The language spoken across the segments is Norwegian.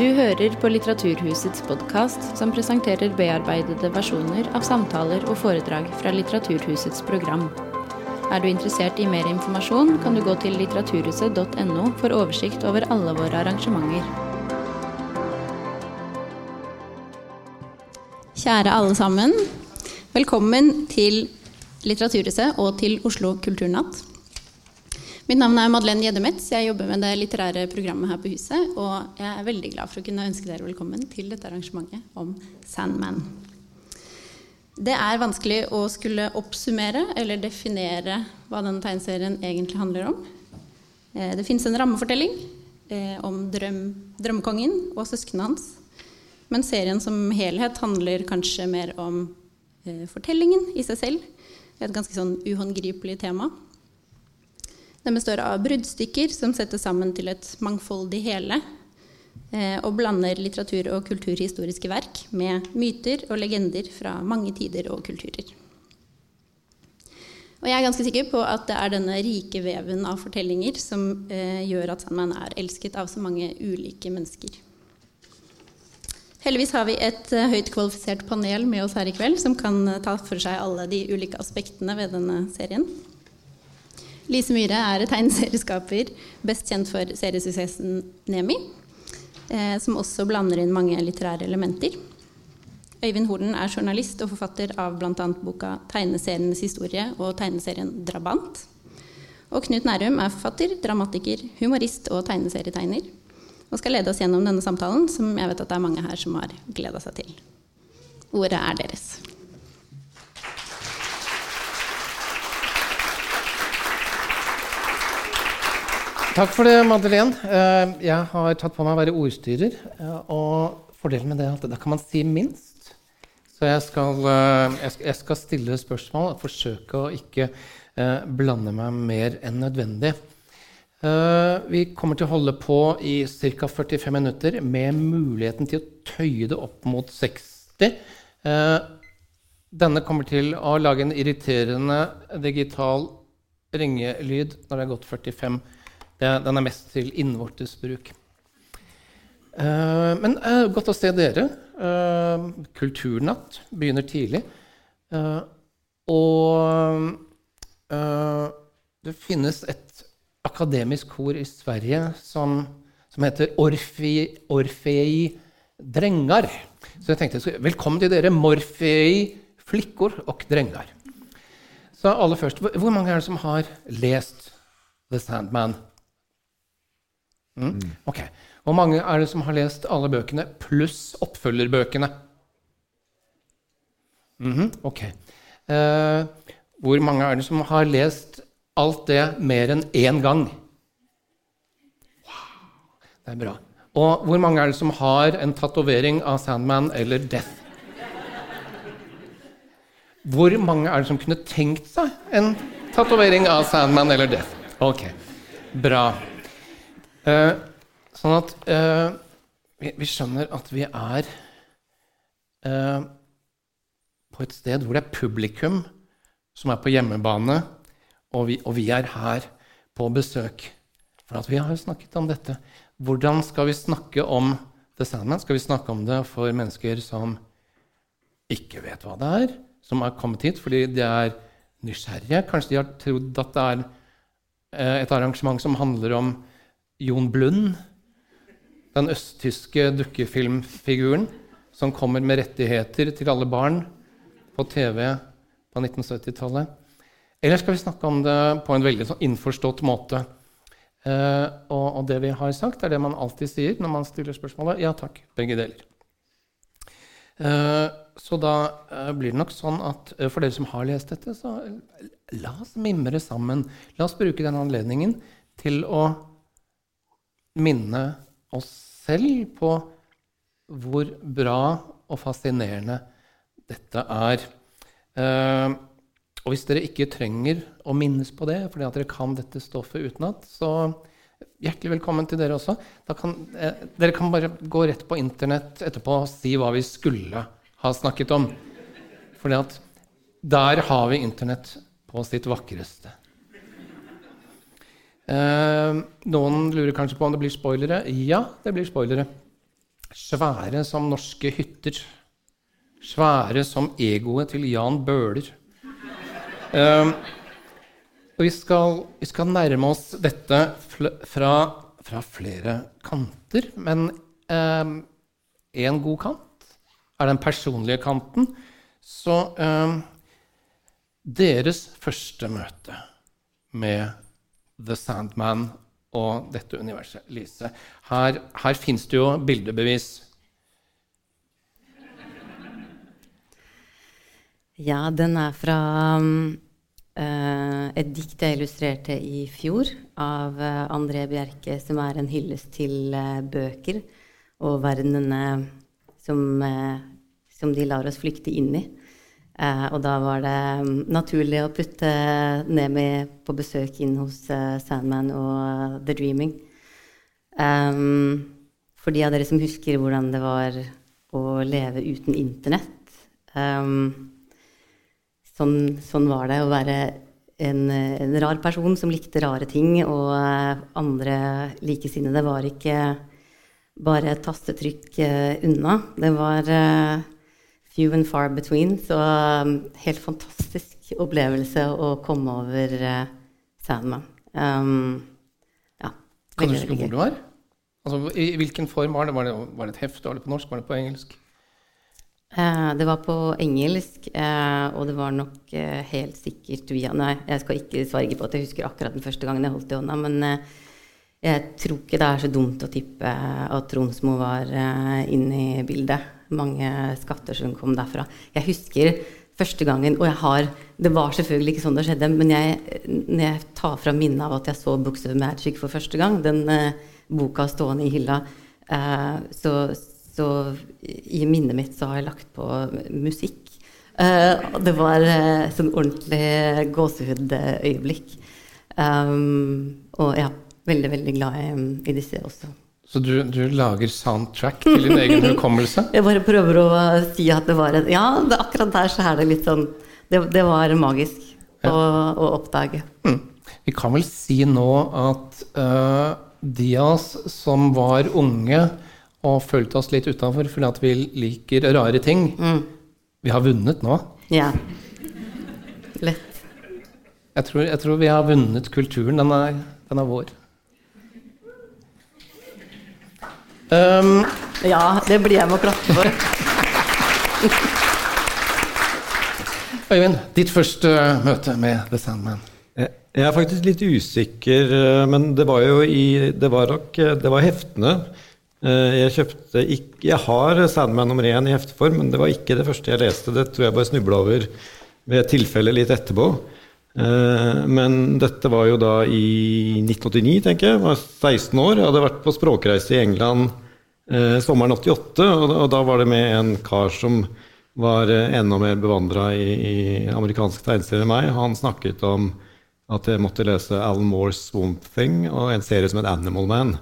Du hører på Litteraturhusets podkast, som presenterer bearbeidede versjoner av samtaler og foredrag fra Litteraturhusets program. Er du interessert i mer informasjon, kan du gå til litteraturhuset.no for oversikt over alle våre arrangementer. Kjære alle sammen. Velkommen til Litteraturhuset og til Oslo kulturnatt. Mitt navn er Madeleine Gjeddemetz. Jeg jobber med det litterære programmet her på huset. Og jeg er veldig glad for å kunne ønske dere velkommen til dette arrangementet om Sandman. Det er vanskelig å skulle oppsummere eller definere hva denne tegneserien egentlig handler om. Eh, det fins en rammefortelling eh, om drøm, drømmekongen og søsknene hans. Men serien som helhet handler kanskje mer om eh, fortellingen i seg selv. Et ganske sånn uhåndgripelig tema. Den består av bruddstykker som settes sammen til et mangfoldig hele. Eh, og blander litteratur- og kulturhistoriske verk med myter og legender fra mange tider og kulturer. Og jeg er ganske sikker på at det er denne rike veven av fortellinger som eh, gjør at Sandman er elsket av så mange ulike mennesker. Heldigvis har vi et uh, høyt kvalifisert panel med oss her i kveld som kan ta for seg alle de ulike aspektene ved denne serien. Lise Myhre er tegneserieskaper, best kjent for seriesuksessen Nemi, eh, som også blander inn mange litterære elementer. Øyvind Horden er journalist og forfatter av bl.a. boka 'Tegneserienes historie' og tegneserien 'Drabant'. Og Knut Nærum er forfatter, dramatiker, humorist og tegneserietegner. Og skal lede oss gjennom denne samtalen, som jeg vet at det er mange her som har gleda seg til. Ordet er deres. Takk for det, Madeleine. Eh, jeg har tatt på meg å være ordstyrer. Eh, og fordelen med det er at da kan man si minst. Så jeg skal, eh, jeg skal stille spørsmål og forsøke å ikke blande meg mer enn nødvendig. Vi kommer til å holde på i ca. 45 minutter med muligheten til å tøye det opp mot 60. Denne kommer til å lage en irriterende digital ringelyd når det er gått 45 minutter den er mest til innvortes bruk. Uh, men uh, godt å se dere. Uh, kulturnatt begynner tidlig. og det finnes et akademisk kor i Sverige som, som heter Orfei, Orfei Drengar. Så jeg tenkte velkommen til dere, Morfei flikkor og drengar. Så aller først, Hvor mange er det som har lest The Sandman? Mm. Ok. Hvor mange er det som har lest alle bøkene pluss oppfølgerbøkene? Mm -hmm. Ok. Eh, hvor mange er det som har lest alt det mer enn én gang? Wow, det er bra. Og hvor mange er det som har en tatovering av Sandman eller Death? Hvor mange er det som kunne tenkt seg en tatovering av Sandman eller Death? Ok, bra. Eh, sånn at eh, vi, vi, skjønner at vi er eh, på et sted hvor det er publikum som er på hjemmebane, og vi, og vi er her på besøk. For vi har jo snakket om dette. Hvordan skal vi snakke om The Sandman? Skal vi snakke om det for mennesker som ikke vet hva det er, som har kommet hit fordi de er nysgjerrige? Kanskje de har trodd at det er eh, et arrangement som handler om Jon Blund, den østtyske dukkefilmfiguren som kommer med rettigheter til alle barn på TV på 1970-tallet? Eller skal vi snakke om det på en veldig sånn innforstått måte? Eh, og, og, det vi har sagt, er det man alltid sier når man stiller spørsmålet. Ja takk, begge deler. Eh, så da eh, blir det nok sånn at eh, for dere som har lest dette, så la oss mimre sammen. La oss bruke denne anledningen til å minne oss selv på hvor bra og fascinerende dette er. Uh, og hvis dere ikke trenger å minnes på det fordi at dere kan dette stoffet utenat, så hjertelig velkommen til dere også. Kan, eh, dere kan bare gå rett på Internett etterpå og si hva vi skulle ha snakket om. At der har vi Internett på sitt vakreste. Eh, noen lurer kanskje på om det blir spoilere. Ja, det blir spoilere. svære som norske hytter. Svære som egoet til Jan Bøhler. Um, og vi skal, vi skal, nærme oss dette fra, fra flere kanter, men én um, god kant er den personlige kanten. Så um, deres første møte med The Sandman og dette universet. Lise, her, her fins det jo bildebevis. Ja, den er fra um, uh, et dikt jeg illustrerte i fjor av uh, André Bjerke, som er en hyllest til uh, bøker og verdenene som, som, de lar oss flykte inn i. Eh, og da var det um, naturlig å putte Nemi på besøk inn hos uh, Sandman og uh, The Dreaming. For de av dere som husker hvordan det var å leve uten Internett sånn, sånn, var det å være en, en, rar person som likte rare ting, og andre likesinnede var ikke bare tastetrykk uh, unna. Det var uh, few and far between. Så um, helt fantastisk opplevelse å komme over uh, Sandman. Um, ja, kan du huske hvor du var? Altså, I hvilken form var det? Var det, var det et heft? Var det på norsk? Var det på engelsk? Uh, det var på engelsk, uh, og det var nok uh, helt sikkert via Nei, jeg skal ikke sverge på at jeg husker akkurat den første gangen jeg holdt i hånda, men jeg tror ikke det er så dumt å tippe at Tronsmo var inne i bildet mange skatter som kom derfra. Jeg husker første gangen, og jeg har Det var selvfølgelig ikke sånn det skjedde, men jeg, når jeg tar fra minnet av at jeg så Books of Magic for første gang, den eh, boka stående i hylla, eh, så, så, i minnet mitt så har jeg lagt på musikk. Eh, det var sånn ordentlig gåsehudøyeblikk. Um, og ja, veldig, veldig glad i, i disse også. Så du, du, lager soundtrack til din egen hukommelse? Jeg bare prøver å si at det var en Ja, det, akkurat der så er det litt sånn Det, det var magisk ja. å, å, oppdage. Mm. Vi kan vel si nå at uh, de av oss som var unge og følte oss litt utafor fordi at vi liker rare ting, mm. vi har vunnet nå. Ja. Lett. Jeg tror, jeg tror vi har vunnet kulturen. Den er, den er vår. Um, ja, det blir jeg med å klappe for. Øyvind, ditt første møte med The Sandman? Jeg er faktisk litt usikker, eh, men det var jo i Det var nok eh, Det var heftene. Eh, jeg kjøpte ikke Jeg har Sandman nummer én i hefteform, men det var ikke det første jeg leste. Det tror jeg bare snubla over ved et tilfelle litt etterpå. Men dette var jo da i 1989, tenker jeg. Jeg var 16 år. Jeg hadde vært på språkreise i England eh, sommeren 88, og, da var det med en kar som var eh, enda mer bevandra i, i amerikansk tegneserie enn meg. Han snakket om at jeg måtte lese Alan Moores Swamp Thing og en serie som het Animal Man.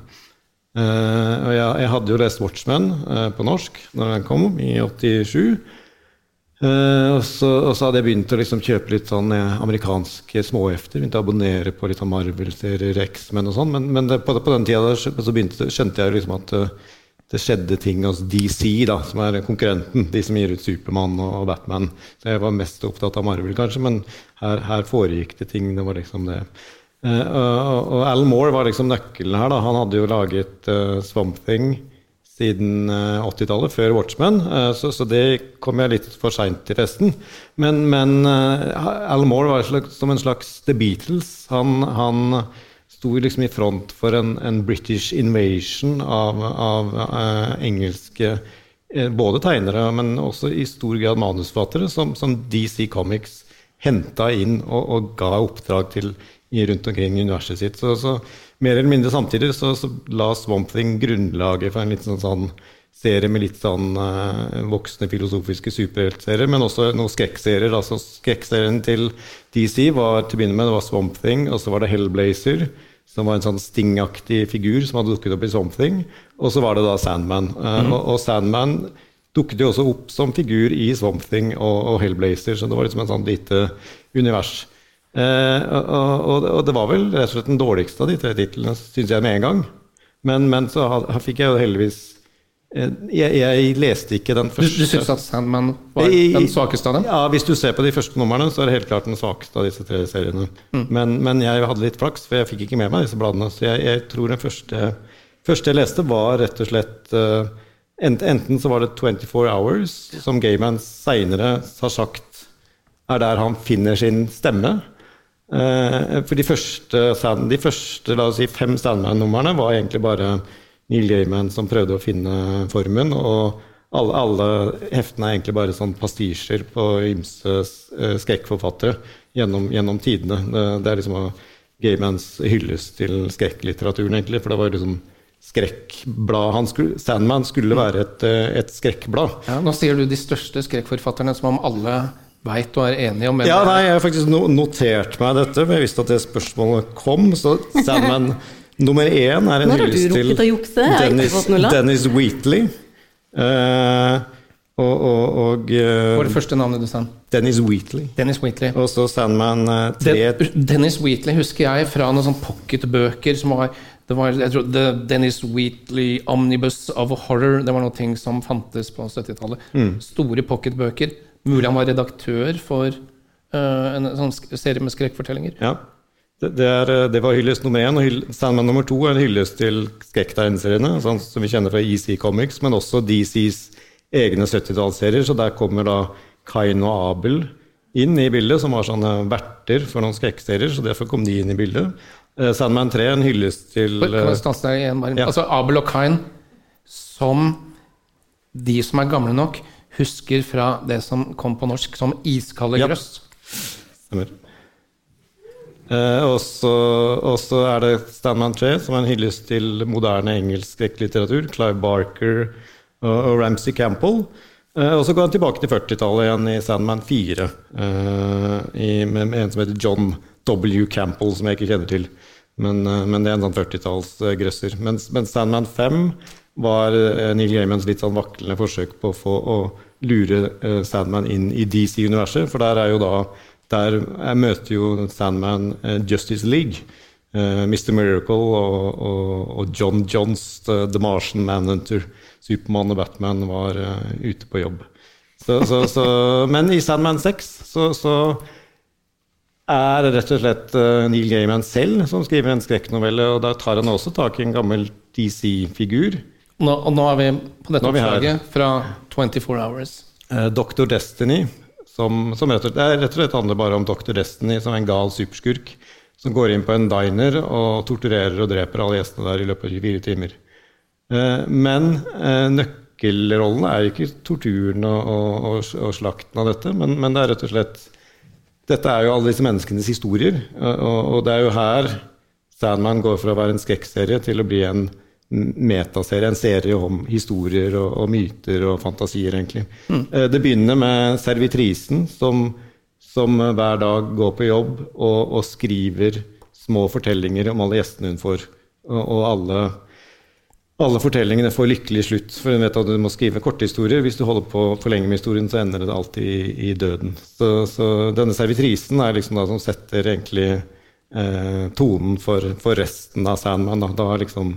Eh, og jeg, jeg, hadde jo lest Watchmen eh, på norsk når den kom, i 87. Uh, og, så, og, så, hadde jeg begynt å liksom kjøpe litt sånn eh, amerikanske småhefter. Begynte å abonnere på litt av Marvel-serier, X-Men og sånn. Men, men det, på, på, den tida så begynte, skjønte jeg liksom at uh, det skjedde ting hos DC, da, som er konkurrenten. De som gir ut Supermann og Batman. Så jeg var mest opptatt av Marvel, kanskje, men her, her foregikk det ting. Det var liksom det. Uh, og, og Alan Moore var liksom nøkkelen her. da, Han hadde jo laget Swamp Thing siden uh, 80-tallet, før Watchmen, uh, så, så, det kom jeg litt for seint til festen. Men, men Al Moore var slags, som en slags The Beatles. Han, han sto liksom i front for en, en British invasion av, av eh, engelske både tegnere, men også i stor grad manusforfattere, som, som DC Comics henta inn og, og, ga oppdrag til rundt omkring universet sitt. Så, så, mer eller mindre samtidig så, så la Swamp Thing grunnlaget for en litt sånn, sånn serie med litt sånn uh, voksne filosofiske superheltserier, men også noen skrekkserier. Altså, Skrekkserien til DC var til å begynne med det var Swamp Thing, og så var det Hellblazer som var en sånn stingaktig figur som hadde dukket opp i Swamp Thing, Og så var det da Sandman. Mm. og, og, Sandman dukket jo også opp som figur i Something og, og Hellblazer, så det var liksom en sånn lite univers. Uh, og, og, det var vel rett og slett den dårligste av de tre titlene, syns jeg med en gang. Men, men så had, fikk jeg jo heldigvis eh, jeg, jeg leste ikke den første. du syns at Sandman var I- den svakeste av dem? Ja, Hvis du ser på de første numrene, så er det helt klart den svakeste av disse tre seriene. Men, men jeg hadde litt flaks, for jeg fikk ikke med meg disse bladene. Så jeg, jeg tror den første, første jeg leste, var rett og slett uh, ent- Enten så var det 24 Hours, som Gayman seinere har sagt er der han finner sin stemme. Eh, for de første, de første la oss si, fem Sandman-numrene var egentlig bare Neil Gaiman som prøvde å finne formen. Og alle, alle heftene er egentlig bare sånn pastisjer på ymse eh, skrekkforfattere gjennom, gjennom tidene. Det, det er liksom Gaimans hyllest til skrekklitteraturen, egentlig. For det var liksom skrekkblad skulle, Sandman skulle være et, eh, et skrekkblad. Ja, nå sier du de største skrekkforfatterne som om alle veit og er enige om Ja, nei, jeg har faktisk notert meg dette, for jeg visste at det spørsmålet kom. Så Sandman nummer én er en hyllest til Dennis. Dennis Wheatley. Uh, og og, og uh, Hva var det første navnet du sa? Dennis Wheatley. Dennis Wheatley. Og så Sandman eh, tre Den, Dennis Wheatley husker jeg fra noen sånne pocketbøker som var det var, jeg tror, The Dennis Wheatley Omnibus of Horror. Det var noe ting som fantes på 70-tallet. Mm. Store pocketbøker. Mulig han var redaktør for uh, en sånn serie med skrekkfortellinger. Ja. Det, det, er, eh, det var hyllest nummer én. Og Sandman nummer to er en hyllest til skrekktegneseriene, sånn som vi kjenner fra EC Comics, men også DCs egne 70-tallsserier. Så der kommer da Kain og Abel inn i bildet, som var sånne verter for noen skrekkserier. Så derfor kom de inn i bildet. Uh, Sandman 3 en hyllest til Kan eh, jeg stanse deg igjen? Bare? Ja. Altså Abel og Kain, som de som er gamle nok, husker fra det som kom på norsk som iskalde Ja. grøss. Stemmer. Eh, og så er det Stanman 3, som er en hyllest til moderne engelsk skrekklitteratur. Clive Barker og, og Ramsay Campbell. Eh, og så går han tilbake til 40-tallet igjen i Sandman 4, eh, i, med, med en som heter John W. Campbell, som jeg ikke kjenner til. Men, eh, men det er en sånn 40-tallsgrøsser. Mens, mens Sandman 5 var eh, Neil Gaimans litt sånn vaklende forsøk på å få å lure eh, Sandman inn i DC-universet. For der er jo da der jeg møter jo Sandman eh, Justice League. Eh, Mr. Miracle og, og, og John Johns The, Martian Manhunter. Supermann og Batman var ute på jobb. Så, så, så, men i Sandman 6 så, er det rett og slett Neil Gaiman selv som skriver en skrekknovelle, og da tar han også tak i en gammel DC-figur. Nå, og nå er vi på dette oppslaget fra 24 Hours. Eh, Dr. Destiny, som, som rett, og, er rett og slett handler bare om Dr. Destiny som er en gal superskurk som går inn på en diner og torturerer og dreper alle gjestene der i løpet av 24 timer. Eh, men eh, nøkkelrollen er ikke torturen og, og, og, slakten av dette, men, men det er rett og slett Dette er jo alle disse menneskenes historier, og, og det er jo her Sandman går fra å være en skrekkserie til å bli en metaserie, en serie om historier og, og myter og fantasier, egentlig. Mm. Det begynner med servitrisen som, som hver dag går på jobb og, og skriver små fortellinger om alle gjestene hun får. Og, og alle, alle fortellingene får lykkelig slutt, for hun vet at du må skrive korthistorier. Hvis du holder på for lenge med historien, så ender det alltid i, i døden. Så, så denne servitrisen er liksom da som setter egentlig eh, tonen for, for resten av Sandman. Da, da liksom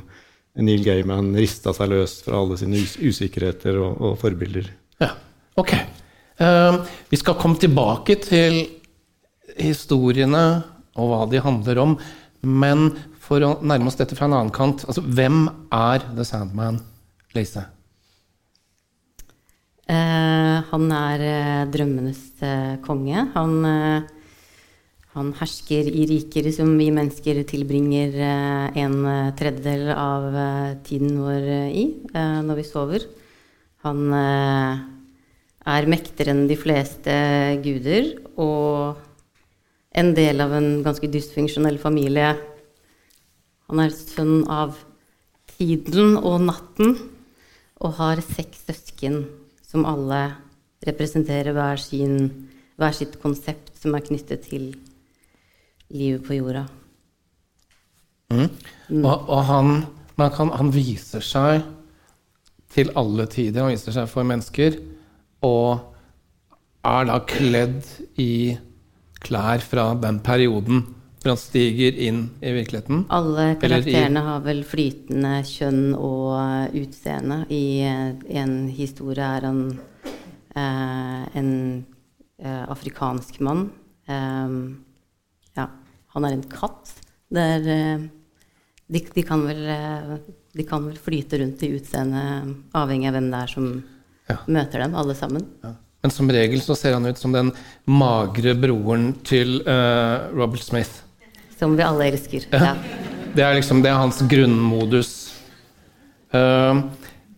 Neil Gaiman rista seg løs fra alle sine us usikkerheter og, og forbilder. Ja, ok. Uh, vi skal komme tilbake til historiene og hva de handler om. Men for å nærme oss dette fra en annen kant, altså hvem er The Sandman, Lise? Uh, han er uh, drømmenes eh, konge. Han, han hersker i riker som vi mennesker tilbringer eh, en eh, tredjedel av eh, tiden vår i når vi sover. Han er mektigere enn de fleste guder og en del av en ganske dysfunksjonell familie. Han er sønn av tiden og natten og har seks søsken som alle representerer hver, sin, hver sitt konsept som er knyttet til livet på jorda. Og, og han, man kan, han viser seg til alle tider. Han viser seg for mennesker. Og er da kledd i klær fra den perioden For han stiger inn i virkeligheten. Alle karakterene i- har vel flytende kjønn og eh, utseende. I eh, en historie er han eh, en eh, afrikansk mann. Eh, ja, han er en katt. Det er, eh, de, de, kan vel, eh, de kan vel flyte rundt i utseendet, avhengig av hvem det er som Ja. møter dem, alle sammen. Ja. Men som regel så ser han ut som den magre broren til uh, Robert Smith. Som vi alle elsker. Ja. Ja. Det er liksom det er hans grunnmodus. Uh,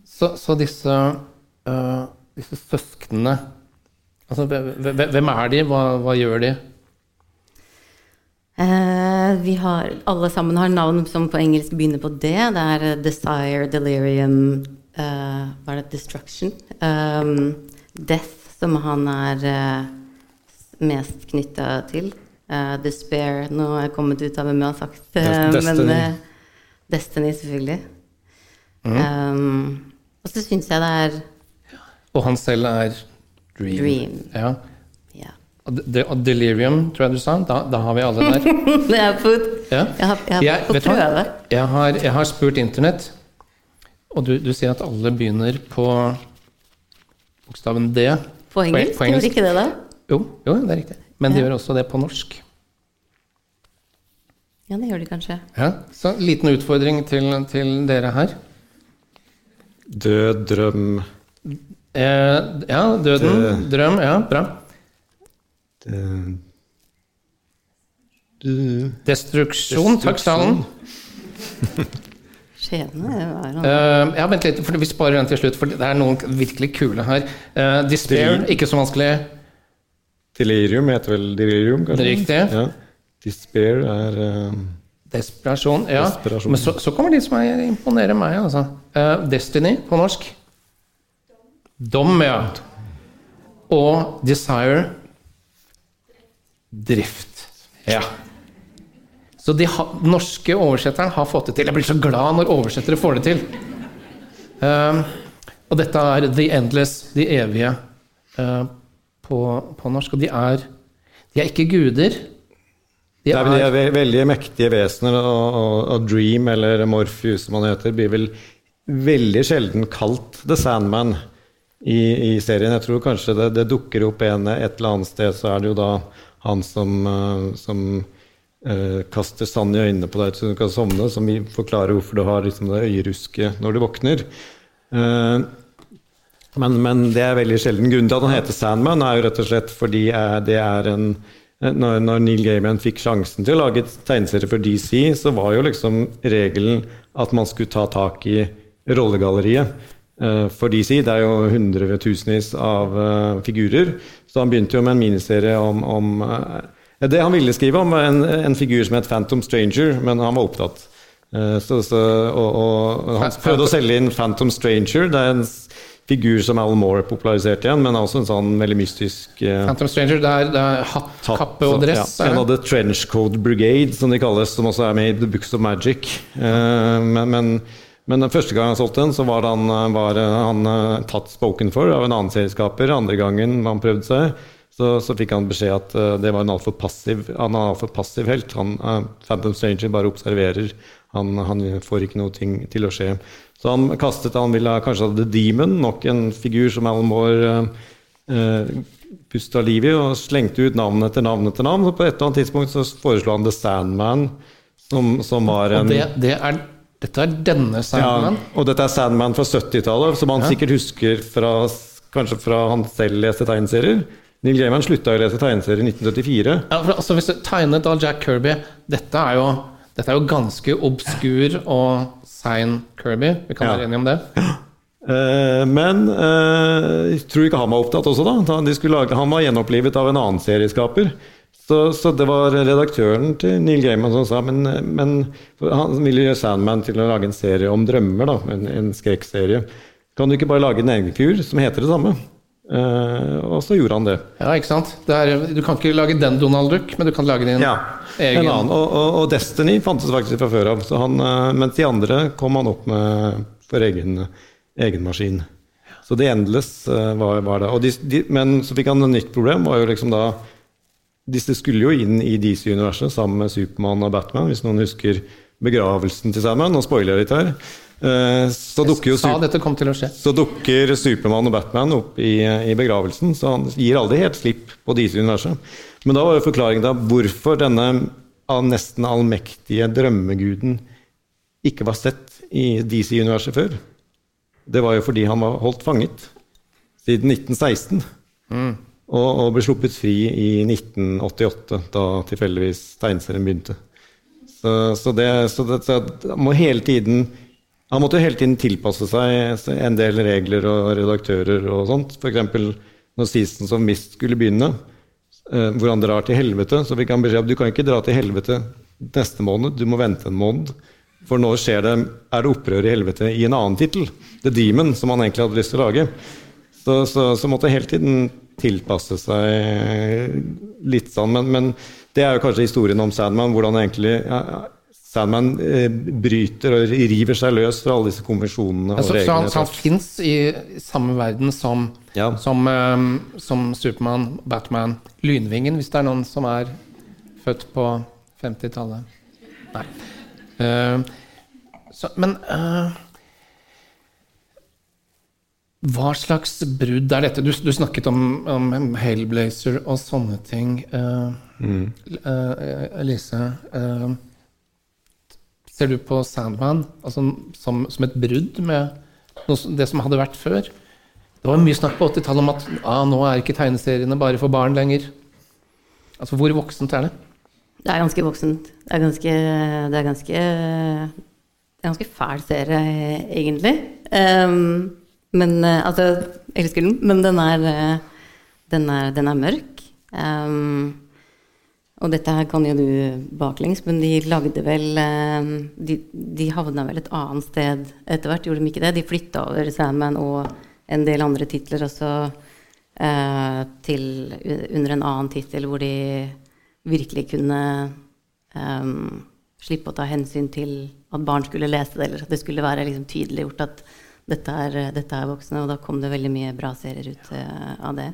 så, så disse, uh, disse søsknene altså, hve- hve- Hvem er de? Hva, hva gjør de? Eh, vi har, alle sammen har navn som på engelsk begynner på D. Det er eh, Desire, Delirium eh, Hva er det? Destruction. Um, death, som han er mest knytta til. Uh, despair Nå har jeg kommet ut av hvem jeg har sagt Destiny. Men, uh, Destiny, selvfølgelig. Um, og så syns jeg det er Og han selv er Dream. Dream. Ja. De, og Delirium, tror jeg du sa. Da, da har vi alle der. Det er fått, Ja. jeg har, jeg har Jeg- prøve. Jeg har, jeg har spurt Internett, og du, du sier at alle begynner på bokstaven D. På engelsk? på engelsk. de ikke det, da? Jo, jo, det er riktig. Men de Ja. gjør også det på norsk. Ja, det gjør de kanskje. Ja, så liten utfordring til, til dere her. Død, drøm Eh, ja, døden, Død. drøm, ja, bra. Det, du, Destruksjon, takk Salen. Skjebne det var noe. Eh, ja, vent litt, for vi sparer den til slutt, for det er noen virkelig kule her. Uh, despair, ikke så vanskelig. Delirium heter vel delirium, kanskje? Riktig. Ja. Despair er uh, Desperasjon, ja. Desperasjon. Men så, så kommer de som er, imponerer meg, altså. Uh, Destiny på norsk. Dom, ja. Og Desire Drift. Ja. Så de ha, norske oversetteren har fått det til. Jeg blir så glad når oversettere får det til. Um, og dette er The Endless, de evige, uh, på, på norsk. Og de er, de er ikke guder. De Det er, de er veldig mektige vesener, og, og, og Dream, eller Morpheus som han heter, blir vel veldig sjelden kalt The Sandman i, i serien. Jeg tror kanskje det, det dukker opp en et eller annet sted, så er det jo da han som, eh, som uh, kaster sand i øynene på deg så du kan sovne, som forklarer hvorfor du har liksom det øyerusket når du våkner. Uh, men, men det er veldig sjelden. Grunnen til at han heter Sandman, er jo rett og slett fordi det er en når, når Neil Gaiman fikk sjansen til å lage tegneserie for DC, så var jo liksom regelen at man skulle ta tak i rollegalleriet for DC. Det er jo hundretusenvis av figurer. Så han begynte jo med en miniserie om, om eh, Det han ville skrive om, en, en figur som het Phantom Stranger, men han var opptatt. Eh, så, så, og, og han prøvde å selge inn Phantom Stranger. Det er en figur som Alan Moore populariserte igjen, men også en sånn veldig mystisk uh, Phantom Stranger, det er, det er hatt, hatt, kappe og dress. Ja, en av The Trenchcoat Brigade, som de kalles, som også er med i The Books of Magic. Uh, men, men, men den første gang han solgte den, så var han, eh, var eh, han eh, tatt spoken for av en annen serieskaper. Andre gangen han prøvde seg, så, så fikk han beskjed at det var en altfor passiv, han er altfor passiv helt. Han, Phantom Stranger bare observerer. Han, han får ikke noe ting til å skje. Så han kastet Han ville kanskje ha The Demon, nok en figur som Alan Moore eh, eh, pusta liv i og slengte ut navn etter navn etter navn. Og på et eller annet tidspunkt så foreslo han The Sandman, som, som var en Og det, det er, dette er denne Sandman. ja, og dette er Sandman fra 70-tallet, som han sikkert husker fra, kanskje fra han selv leste tegneserier. Neil Gaiman slutta å lese tegneserier i 1974. Ja, for, altså, hvis du tegnet av Jack Kirby Dette er jo, dette er jo ganske obskur og sein Kirby. Vi kan Ja. være enige om det? Uh, men uh, jeg tror ikke han var opptatt også, da. de lage, han var gjenopplivet av en annen serieskaper. Så, så det var redaktøren til Neil Gaiman som sa men, men han ville gjøre Sandman til å lage en serie om drømmer, da, en, en skrekkserie. Kan du ikke bare lage en egen figur som heter det samme? Eh, og så gjorde han det. Ja, ikke sant? Det er, du kan ikke lage den Donald Duck, men du kan lage din Ja, egen. en annen. Og, og, og Destiny fantes faktisk fra før av. Så han, eh, mens de andre kom han opp med for egen, egen maskin. Så The Endless eh, var, var det. Og de, de, men så fikk han et nytt problem. var jo liksom da disse skulle jo inn i DC-universet sammen med Supermann og Batman, hvis noen husker begravelsen til Sammen. Nå spoiler jeg litt her. Eh, så dukker, så dukker Supermann og Batman opp i, i begravelsen, så han gir aldri helt slipp på DC-universet. Men da var jo forklaringen da hvorfor denne nesten allmektige drømmeguden ikke var sett i DC-universet før. Det var jo fordi han var holdt fanget siden 1916. Og, og ble sluppet fri i 1988, da tilfeldigvis tegneserien begynte. Så, så, det, så, det, så må hele tiden han måtte jo hele tiden tilpasse seg en del regler og redaktører og sånt. F.eks. når Season of Mist skulle begynne, eh, hvor han drar til helvete, så fikk han beskjed om du kan ikke dra til helvete neste måned, du må vente en måned. For nå skjer det, er det opprør i helvete i en annen tittel, The Demon, som han egentlig hadde lyst til å lage. Så, så, så måtte hele tiden tilpasse seg litt sånn. Men, men det er jo kanskje historien om Sandman, hvordan egentlig ja, Sandman eh, bryter og river seg løs fra alle disse konvensjonene. Ja, så, så han, han fins i samme verden som, Ja. som, um, som Supermann, Batman, Lynvingen, hvis det er noen som er født på 50-tallet. Nei. Uh, så, men eh, hva slags brudd er dette? Du, du snakket om, om Hailblazer og sånne ting. Uh, mm. uh, Elise, uh, ser du på Sandman altså, som, som et brudd med noe, det som hadde vært før? Det var mye snakk på 80-tallet om at ah, nå er ikke tegneseriene bare for barn lenger. Altså, Hvor voksent er det? Det er ganske voksent. Det er ganske Det er ganske, det er ganske fæl serie, egentlig. Ehm, men eh, Altså, jeg elsker den, men den er, eh, den er, den er mørk. Um, og dette her kan jo du baklengs, men de lagde vel de, de havna vel et annet sted etter hvert, gjorde de ikke det? De flytta over Sandman og en del andre titler også uh, til under en annen tittel hvor de virkelig kunne um, slippe å ta hensyn til at barn skulle lese det, eller at det skulle være liksom tydeliggjort at dette er, dette er voksne, og da kom det veldig mye bra serier ut uh, av det.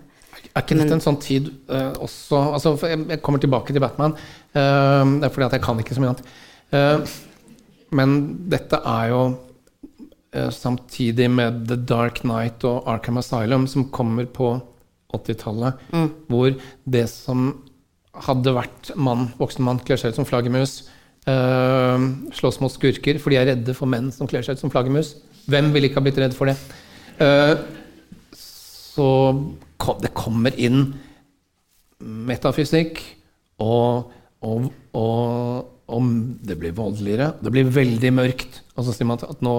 Er ikke dette en sånn tid uh, også altså, jeg, jeg kommer tilbake til Batman. uh, det er fordi at jeg kan ikke så mye annet. Eh, men dette er jo eh, samtidig med The Dark Knight og Arkham Asylum, som kommer på 80-tallet, hvor det som hadde vært mann, voksen mann kler seg ut som flaggermus, eh, slåss mot skurker, for de er redde for menn som kler seg ut som flaggermus. Hvem ville ikke ha blitt redd for det? Eh, så det kommer inn metafysikk, og, og, og, og det blir voldeligere. Det blir veldig mørkt. Og så sier man at nå,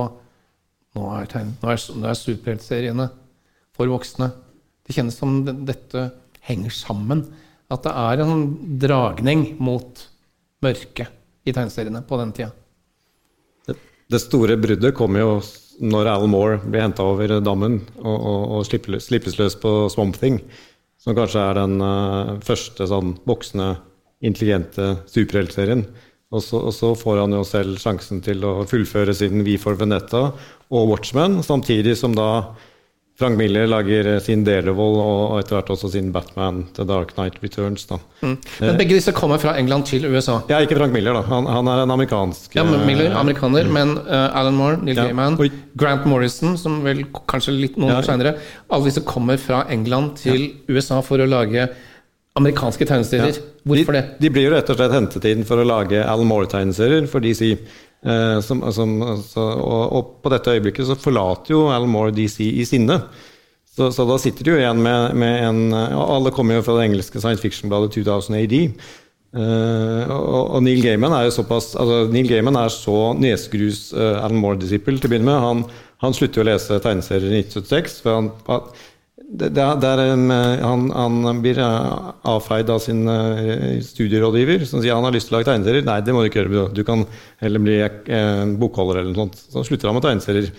nå er, er, er superheltseriene for voksne. Det kjennes som dette henger sammen. At det er en dragning mot mørket i tegneseriene på den tida. Det store bruddet kom jo når Al Moore blir henta over dammen og, og, og slippes, slippes løs på Swamp Thing, som kanskje er den uh, første sånn voksne, intelligente superheltserien. Og og så får han jo selv sjansen til å fullføre siden V for Venetta og Watchmen, samtidig som da Frank Miller lager eh, sin Daredevil og etter hvert også sin Batman The Dark Knight Returns. da. Men begge disse kommer fra England til USA. Ja, ikke Frank Miller, da. Han, han er en amerikansk Ja, Miller, amerikaner, amerikaner, men uh, Alan Moore, Neil Ja, Gaiman, oi. Grant Morrison, som vel kanskje litt noen Ja. år senere Alle disse kommer fra England til USA for å lage amerikanske tegneserier. Hvorfor det? De, de blir jo rett og slett hentet inn for å lage Alan Moore-tegneserier for DC. Eh, som, som, så, og, og på dette øyeblikket så forlater jo Al Moore DC i sinne. Så, så da sitter de jo igjen med, med en Alle kommer jo fra det engelske science fiction-bladet 2000 AD. Uh, og, og Neil Gaiman er jo såpass altså Neil Gaiman er så nesgrus uh, Alan Moore-disippel til å begynne med. Han, han slutter å lese tegneserier i 1976. for han, det, det er, det eh, han, han blir eh, avfeid av sin eh, studierådgiver, som sier han har lyst til å lage tegneserier. Nei, det må du ikke gjøre. Du kan heller bli eh, bokholder eller noe sånt. Så slutter han med tegneserier.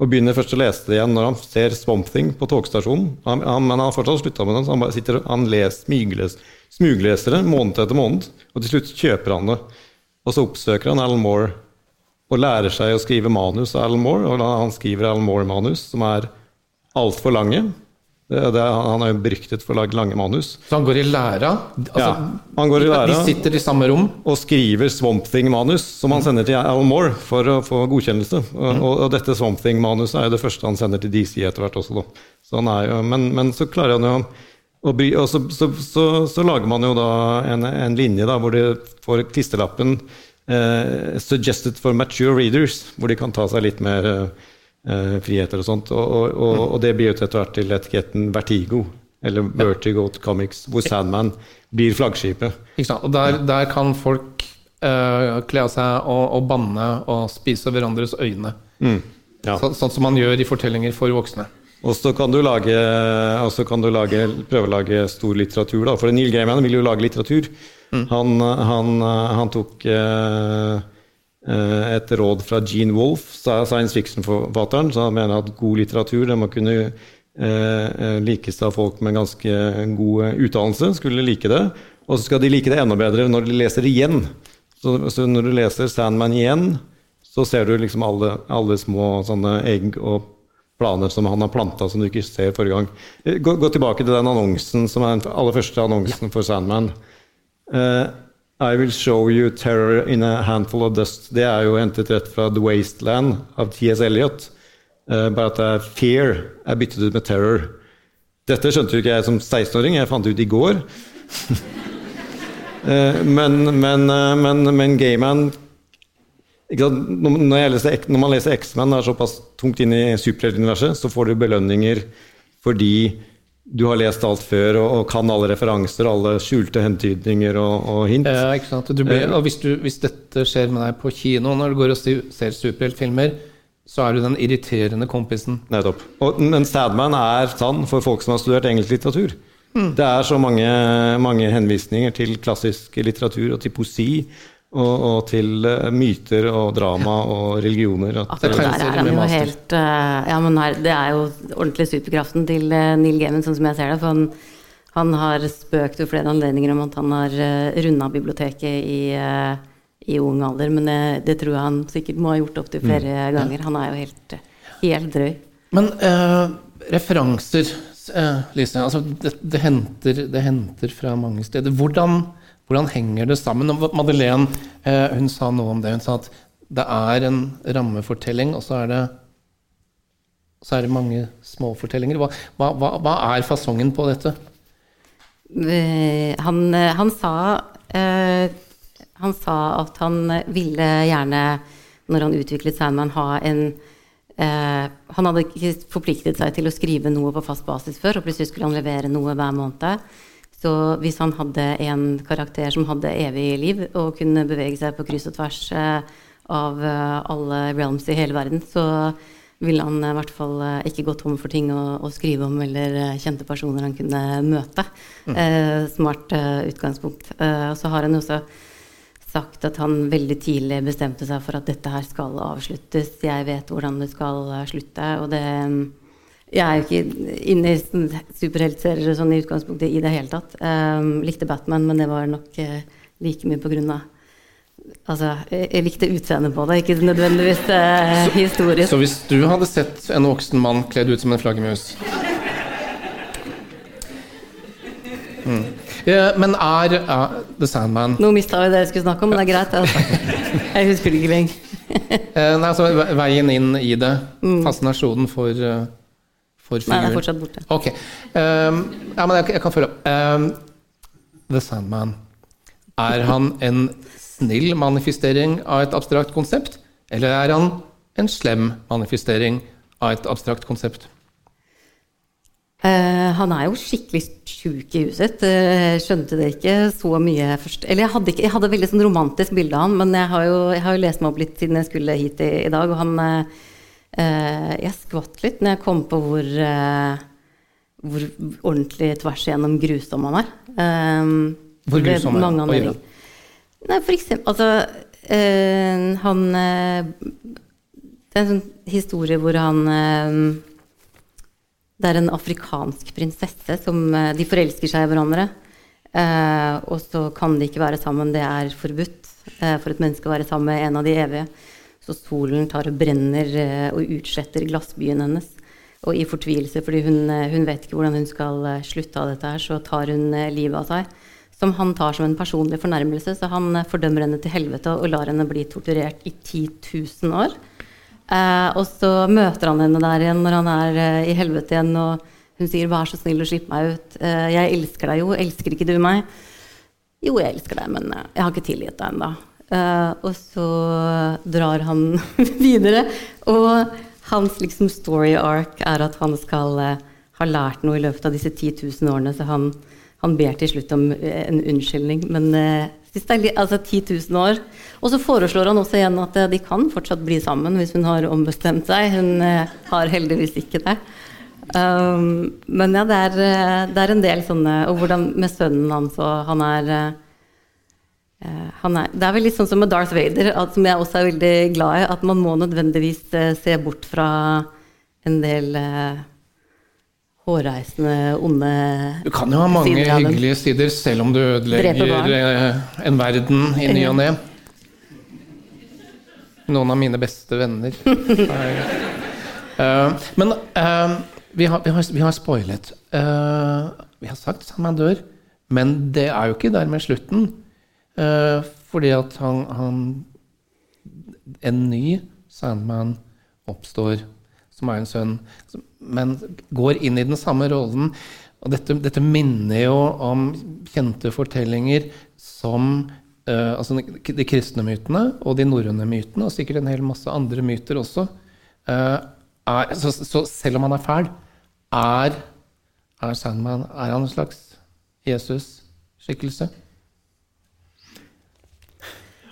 Og begynner først å lese det igjen når han ser Swamp Thing på togstasjonen. Han, han, men han har fortsatt slutta med det, så han bare sitter han les, smygles, smugleser det måned etter måned. Og til slutt kjøper han det. Og så oppsøker han Alan Moore og lærer seg å skrive manus av Alan Moore. Og han skriver Alan Moore-manus som er altfor lange. Det, det, han er jo beryktet for å lage lange manus. Så han går i læra? Altså, Ja, han går i læra. De sitter i samme rom? og skriver Swamp Thing-manus, som han sender til Al Moore for å få godkjennelse. Og, og, og dette Swamp Thing-manuset er jo det første han sender til DC etter hvert også. Da. Så han er jo, men, men så klarer han jo å bry, Og så, så, så, så lager man jo da en, en linje da, hvor de får klistrelappen eh, 'Suggested for mature readers', hvor de kan ta seg litt mer eh, friheter og sånt. Og, og, og, og det blir jo etter hvert til etiketten Vertigo, eller Vertigo Comics, hvor Sandman blir flaggskipet. Ikke sant? Og der, der kan folk uh, kle av seg og, og banne og spise hverandres øyne. Ja. Så, sånn som man gjør i fortellinger for voksne. Og så kan du, lage, kan du lage, prøve å lage stor litteratur. Da. For Neil Gaiman vil jo lage litteratur. Han, han, han tok eh, eh, et råd fra Gene Wolfe, science fiction-forfatteren, som mener at god litteratur det må kunne eh, likes av folk med ganske god utdannelse. Skulle like det. Og så skal de like det enda bedre når de leser igjen. Så, så når du leser Sandman igjen, så ser du liksom alle, alle små sånne egg og planer som han har planta som du ikke ser forrige gang. Eh, Gå, gå tilbake til den annonsen som er den aller første annonsen for Sandman. Eh, I will show you terror in a handful of dust. Det er jo hentet rett fra The Wasteland av T.S. Eliot. Uh, bare at det er fear er byttet ut med terror. Dette skjønte jo ikke jeg som 16-åring, jeg fant det ut i går. uh, men, men, uh, men, men Gayman? Når, når man leser X-Men og er såpass tungt inn i superheltuniverset, så får du belønninger fordi du har lest alt før og, og kan alle referanser, alle skjulte hentydninger og, og hint. Ja, ikke sant? Du blir, og hvis, du, hvis dette skjer med deg på kino når du går og ser superheltfilmer, så er du den irriterende kompisen. Nettopp. Og, men Sadman er sann for folk som har studert engelsk litteratur. Det er så mange, mange henvisninger til klassisk litteratur og til poesi. Og, og til eh, myter og drama og religioner. At, Akkurat der er han med jo helt eh, Ja, men her, det er jo ordentlig superkraften til eh, Neil Gaiman, sånn som jeg ser det. For han, han har spøkt ved flere anledninger om at han har uh, runda biblioteket i, eh, i ung alder. Men det, det tror jeg han sikkert må ha gjort opptil flere ganger. Han er jo helt, helt drøy. Men eh, referanser, eh, Lise. Altså, det, det, henter, det henter fra mange steder. Hvordan, hvordan henger det sammen? Og Madeleine eh, hun sa noe om det. Hun sa at det er en rammefortelling, og så er det, så er det mange småfortellinger. Hva, hva, hva, er fasongen på dette? Eh, Han, eh, han sa Han sa at han ville gjerne, når han utviklet Sandman, ha en eh, Han hadde ikke forpliktet seg til å skrive noe på fast basis før, og plutselig skulle han levere noe hver måned. Så hvis han hadde en karakter som hadde evig liv, og kunne bevege seg på kryss og tvers eh, av eh, alle realms i hele verden, så ville han i hvert fall eh, ikke gå tom for ting å, å skrive om eller eh, kjente personer han kunne møte. Eh, smart eh, utgangspunkt. Eh, og så har han også sagt at han veldig tidlig bestemte seg for at dette her skal avsluttes. Jeg vet hvordan det skal eh, slutte. Og det Jeg er jo ikke inne i sånn superheltserier sånn i utgangspunktet i det hele tatt. Um, likte Batman, men det var nok uh, like mye på grunn av Altså, jeg, jeg likte utseendet på det, ikke nødvendigvis uh, historisk. Så hvis du hadde sett en voksen mann kledd ut som en flaggermus mm. Eh, Men er uh, The Sandman Nå mista vi det jeg skulle snakke om, men det er greit. Altså. Jeg husker det ikke lenger. uh, nei, altså, Veien inn i det. Fascinasjonen for, for Nei, det er fortsatt borte. Ok. Um, ja, men jeg, jeg kan følge opp. Um, The Sandman. Er han en snill manifestering av et abstrakt konsept? Eller er han en slem manifestering av et abstrakt konsept? Uh, han er jo skikkelig sjuk i huset. Jeg skjønte det ikke så mye først. Eller jeg hadde, ikke, jeg hadde veldig sånn romantisk bilde av han, men jeg har, jo, jeg har jo lest meg opp litt siden jeg skulle hit i, i dag, og han eh, Jeg skvatt litt når jeg kom på hvor, eh, hvor ordentlig tvers igjennom grusom han er. Eh, Hvor grusom er han? Nei, for eksempel Altså, eh, han eh, Det er en sånn historie hvor han eh, det er en afrikansk prinsesse som eh, De forelsker seg i hverandre. Eh, og så kan de ikke være sammen. Det er forbudt eh, for et menneske å være sammen med en av de evige. Så solen tar og brenner eh, og utsletter glassbyen hennes. og i fortvilelse fordi hun, eh, hun, vet ikke hvordan hun skal eh, slutte av dette her, så tar hun livet av seg. Som han tar som en personlig fornærmelse, så han fordømmer henne til helvete og lar henne bli torturert i 10 000 år. Eh, og så møter han henne der igjen når han er i helvete igjen, og hun sier 'vær så snill og slipp meg ut'. Eh, 'Jeg elsker deg jo, elsker ikke du meg?' Jo, jeg elsker deg, men jeg har ikke tilgitt deg ennå. Og så drar han videre. Og hans liksom story arc er at han skal uh, ha lært noe i løpet av disse 10 000 årene, så han, han ber til slutt om uh, en unnskyldning. Men altså 10 000 år. Og så foreslår han også igjen at de kan fortsatt bli sammen hvis hun har ombestemt seg. Hun har heldigvis ikke det. Um, men ja, det er, det er, en del sånne Og hvordan med sønnen hans og han er er, det er vel litt sånn som med Darth Vader, at, som jeg også er veldig glad i, at man må nødvendigvis uh, se bort fra en del uh, hårreisende, onde Du kan jo ha mange hyggelige sider, selv om du ødelegger uh, en verden i ny og ne. Noen av mine beste venner. men vi har, vi, har, vi, har, spoilet. vi har sagt Sandman dør, men det er jo ikke dermed slutten. Uh, fordi at han, han, En ny Sandman oppstår, som er en sønn, men går inn i den samme rollen. Og dette, dette minner jo om kjente fortellinger som eh, altså de kristne mytene og de norrøne mytene, og sikkert en hel masse andre myter også. Eh, er, så, så, selv om han er fæl, er, er Sandman er han en slags Jesus-skikkelse?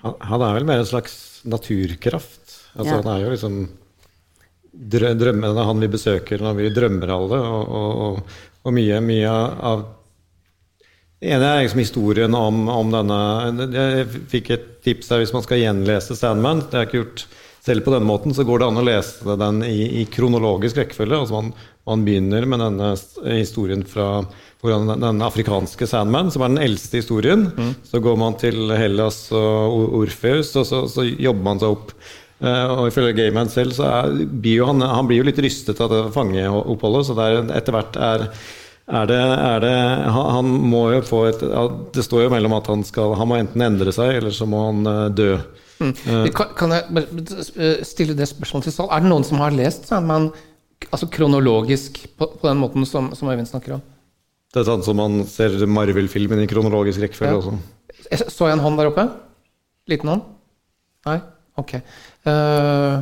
Han, han, er vel mer en slags naturkraft. Altså, ja. Han er jo liksom drømmene han vi besøker når vi drømmer alle, og, og, og mye, mye av det ene er liksom historien om, om, denne Jeg fikk et tips her hvis man skal gjenlese Sandman. Det er ikke gjort selv på denne måten, så går det an å lese den i, i kronologisk rekkefølge. Altså man, man, begynner med denne historien fra den, den afrikanske Sandman, som er den eldste historien. Mm. Så går man til Hellas og Orfeus, og så, så jobber man seg opp. Uh, og ifølge Gayman selv så er, blir han, han, blir jo litt rystet av det fangeoppholdet, så der, etter hvert er, er, det, er det han, han, må jo få et Det står jo mellom at han skal Han må enten endre seg, eller så må han uh, dø. Mm. Uh, kan, kan, jeg stille det spørsmålet til Sal? Er det noen som har lest Sandman altså kronologisk på, på den måten som, som Øyvind snakker om? Det er sånn som man ser Marvel-filmen i kronologisk rekkefølge ja. også. Så jeg en hånd der oppe? Liten hånd? Nei? Ok. Uh,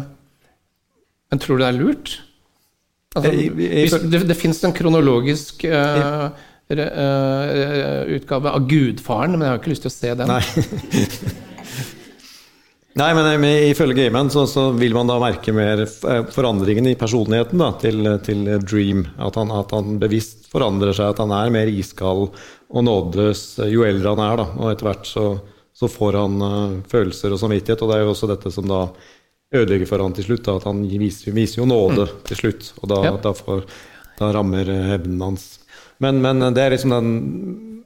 men tror du det er lurt? Altså, jeg, jeg, jeg, det det fins en kronologisk uh, uh, utgave av Gudfaren, men jeg har ikke lyst til å se den. Nei. Nei, men ifølge Gayman så, så, vil man da merke mer eh, forandringen i personligheten da, til, til, Dream. At han, at han, bevisst forandrer seg, at han er mer iskald og nådeløs jo eldre han er. Da. Og etter hvert så, så får han uh, følelser og samvittighet, og det er jo også dette som da ødelegger for han til slutt. Da, at han viser, viser, jo nåde mm. til slutt, og da, ja. da, får, da rammer hevnen hans. Men, men det er liksom den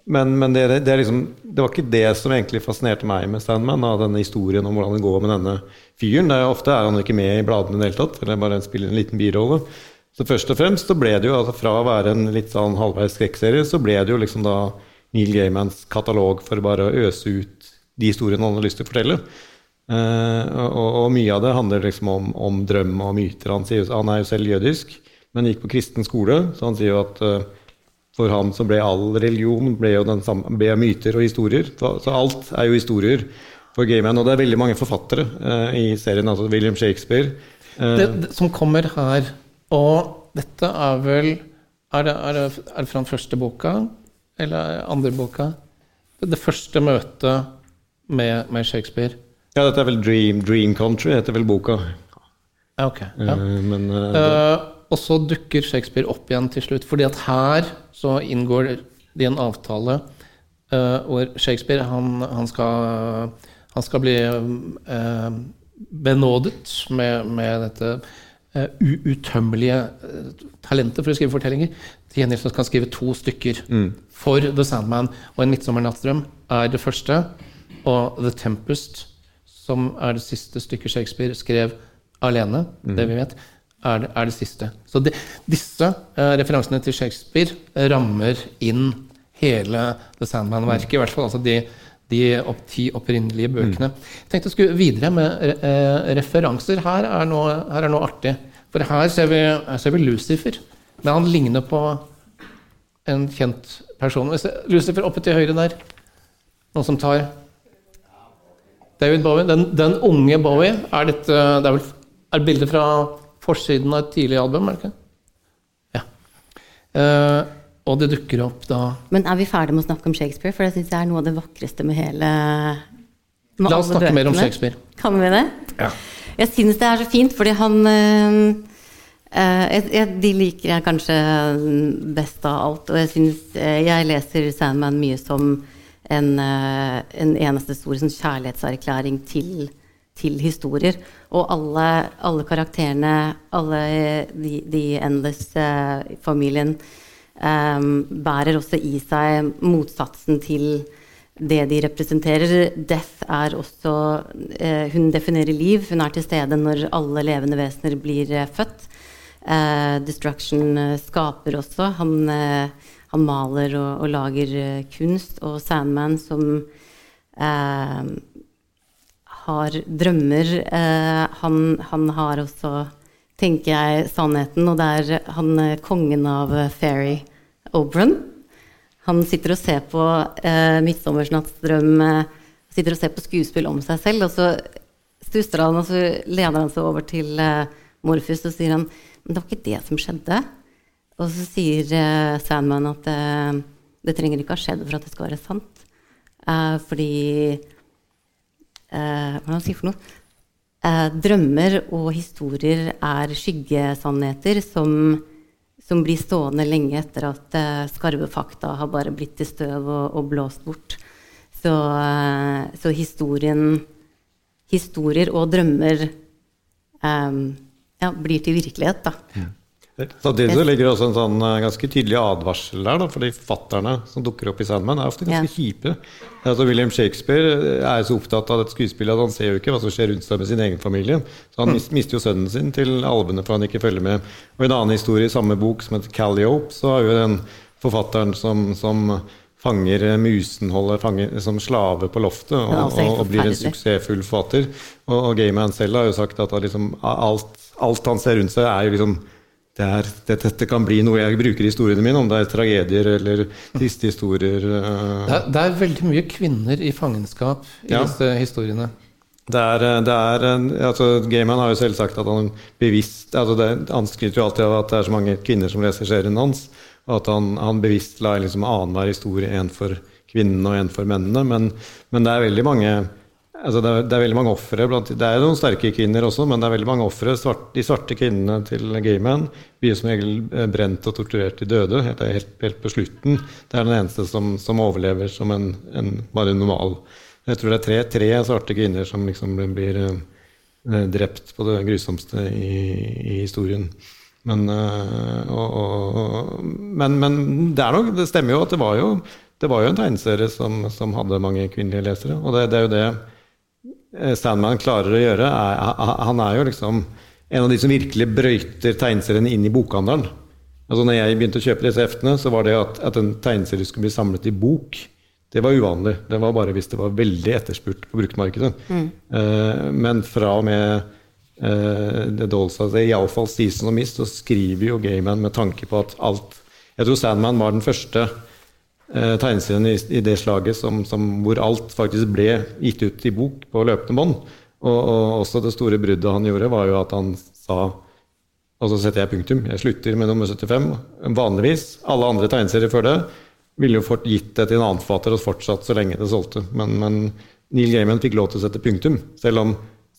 men, men det, det, liksom, det, var ikke det som egentlig fascinerte meg med Standman. av denne historien om hvordan det går med denne fyren. Det er ofte er han ikke med i bladene i det hele tatt, eller bare spiller en liten birolle. Så først og fremst så ble det jo, altså fra å være en litt sånn halvveis skrekkserie, så ble det jo liksom da Neil Gaimans katalog for bare å øse ut de historiene han har lyst til å fortelle. Uh, og, og, mye av det handler liksom om, om drøm og myter. Han, sier, han, er jo selv jødisk, men gikk på kristen skole, så han sier jo at uh, for ham så ble all religion ble jo den samme, ble myter og historier. Så, så, alt er jo historier for Gayman. Og det er veldig mange forfattere eh, i serien, altså William Shakespeare. Eh. Det, det, som kommer her, og dette er vel Er det, er det, er det fra den første boka, eller andre boka? Det, det første møtet med, med, Shakespeare? Ja, dette er vel Dream, Dream Country, heter vel boka. Ok, ja. Eh, men, uh, og så dukker Shakespeare opp igjen til slutt. fordi at her så inngår det en avtale uh, hvor Shakespeare han, han, skal, han skal, bli uh, benådet med, med dette uh, utømmelige talentet for å skrive fortellinger. Til gjengjeld skal han skrive to stykker mm. for The Sandman. Og En midtsommernattsdrøm er det første. Og The Tempest, som er det siste stykket Shakespeare skrev alene, mm. det vi vet, er det, er det siste. Så de, disse eh, referansene til Shakespeare rammer inn hele The Sandman-verket. I hvert fall altså de, de opp, ti opprinnelige bøkene. Jeg tenkte å skulle videre med eh, referanser. Her er, noe, her er noe artig. For her ser, vi, her ser vi Lucifer. Men han ligner på en kjent person. Lucifer oppe til høyre der. Noen som tar David Bowie. Den, den unge Bowie. Er dette det er vel er bildet fra forsiden av et tidlig album? er det ikke? Ja. Uh, og det dukker opp da Men er vi ferdige med å snakke om Shakespeare? For det syns jeg er noe av det vakreste med hele med La oss snakke bøkene. mer om Shakespeare. Kan vi det? Ja. Jeg syns det er så fint, fordi han jeg, jeg, De liker jeg kanskje best av alt. Og jeg syns Jeg leser Sandman mye som en, en eneste stor sånn kjærlighetserklæring til til historier. Og alle, alle karakterene, alle de, de Endless-familien, um, bærer også i seg motsatsen til det de representerer. Death er også uh, Hun definerer liv. Hun er til stede når alle levende vesener blir uh, født. Uh, destruction skaper også. Han, han maler og, og lager kunst. Og Sandman som har drømmer. Eh, han, han, har også, tenker jeg, sannheten, og det er han eh, kongen av eh, Fairy Oberon. Han sitter og ser på eh, 'Midtsommernattsdrøm', sitter og ser på skuespill om seg selv, og så stusser han, og så lener han seg over til eh, Morfus og sier han, men det var ikke det som skjedde. Og så sier eh, Sandman at det trenger ikke ha skjedd for at det skal være sant. fordi eh, skal jeg for noe? Eh, drømmer og historier er skyggesannheter som, som, blir stående lenge etter at eh, skarve fakta har bare blitt til støv og, og blåst bort. Så, eh, så, historien Historier og drømmer eh, ja, blir til virkelighet, da. Ja. Samtidig så ligger det også en sånn eh, ganske tydelig advarsel der, da, for de fatterne som dukker opp i Sandman, er ofte ganske ja. kjipe. Altså, William Shakespeare eh, er så opptatt av dette skuespillet at han ser jo ikke hva som skjer rundt seg med sin egen familie. Så Han mm. mister jo sønnen sin til alvene for han ikke følger med. Og I en annen historie i samme bok, som heter Calliope, så har jo den forfatteren som, som fanger musenholdet fanger, som slave på loftet og, og, og blir en suksessfull forfatter. Og, og Gayman selv har jo sagt at liksom, alt, alt han ser rundt seg, er jo liksom det er, det, dette kan bli noe jeg bruker i historiene mine, om det er tragedier eller triste historier. Uh. Det, er, det, er, veldig mye kvinner i fangenskap i ja. disse historiene. Det er, det er altså, Gayman har jo selv sagt at han bevisst altså det, Han skryter jo alltid av at det er så mange kvinner som leser serien hans, og at han, han bevisst la liksom annenhver historie, en for kvinnene og en for mennene. Men, men det er veldig mange Altså det, er, det, er, veldig mange ofre Det er noen sterke kvinner også, men det er veldig mange ofre. De svarte kvinnene til Gayman blir som regel eh, brent og torturert til døde. Helt, helt, helt, på slutten. Det er den eneste som, som overlever som en, en, bare normal Jeg tror det er tre, tre svarte kvinner som liksom blir eh, drept på det grusomste i, i historien. Men, eh, og, og, men, men, det, nok, det, stemmer jo at det var jo, det var jo en tegneserie som, som hadde mange kvinnelige lesere. Og det, det er jo det Eh, Sandman klarer å gjøre, er, han er jo liksom en av de som virkelig brøyter tegneseriene inn i bokhandelen. Altså når jeg begynte å kjøpe disse heftene, så var det at, at en tegneserie skulle bli samlet i bok, det var uvanlig. Det var bare hvis det var veldig etterspurt på bruktmarkedet. Mm. Uh, men fra og med uh, The Dolls, altså, iallfall Season of Mist, så skriver jo Gayman med tanke på at alt Jeg tror Sandman var den første eh, tegneseriene i, i, det slaget som, som, hvor alt faktisk ble gitt ut i bok på løpende bånd. Og, og, også det store bruddet han gjorde, var jo at han sa Og så setter jeg punktum. Jeg slutter med nummer 75. Vanligvis, alle andre tegneserier før det ville jo fått gitt det til en annen forfatter og fortsatt så lenge det solgte. Men, men Neil Gaiman fikk lov til å sette punktum, selv om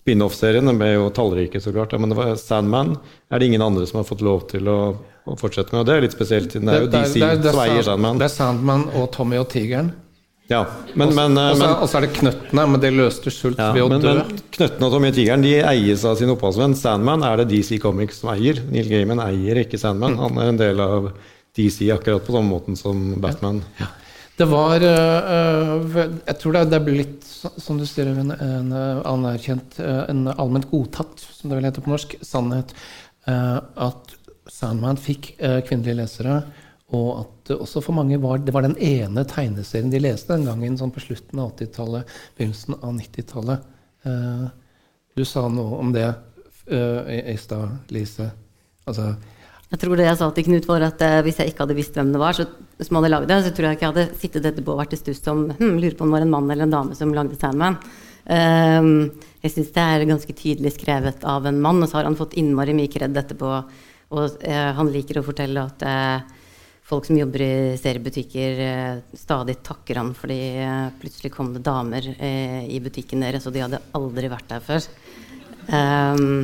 spin-off-seriene ble jo tallrike, så klart. men det var Sandman er det ingen andre som har fått lov til å å fortsette med. Og det er litt spesielt, siden det er jo DC som eier Sandman. Det er Sandman og Tommy og Tigeren. Ja, men, men, og så er det Knøttene, men det løste Schultz ja, ved å men, dø. Men Knøttene og Tommy og Tigeren de eies av sin opphavsvenn. Sandman er det DC Comics som eier. Neil Gaiman eier ikke Sandman. Han er en del av DC akkurat på samme måten som Batman. Ja. Det var øh, Jeg tror det er blitt, som du sier, en, en anerkjent, en allment godtatt, som det vil hete på norsk, sannhet. eh, at Sandman fikk eh, kvinnelige lesere, og at det også for mange var, det var den ene tegneserien de leste den gangen, sånn på slutten av 80-tallet, begynnelsen av 90-tallet. Eh, du sa noe om det eh, i stad, Lise. Altså, jeg tror det jeg sa til Knut, var at uh, hvis jeg ikke hadde visst hvem det var, så, som hadde lagd det, så tror jeg ikke jeg hadde sittet etterpå og vært i stuss som hm, lurer på om det var en mann eller en dame som lagde Sandman. Um, jeg syns det er ganske tydelig skrevet av en mann, og så har han fått innmari mye kred etterpå. Og eh, han liker å fortelle at eh, folk som jobber i seriebutikker, stadig takker han fordi plutselig kom det damer i butikken deres, og de hadde aldri vært der før. Um,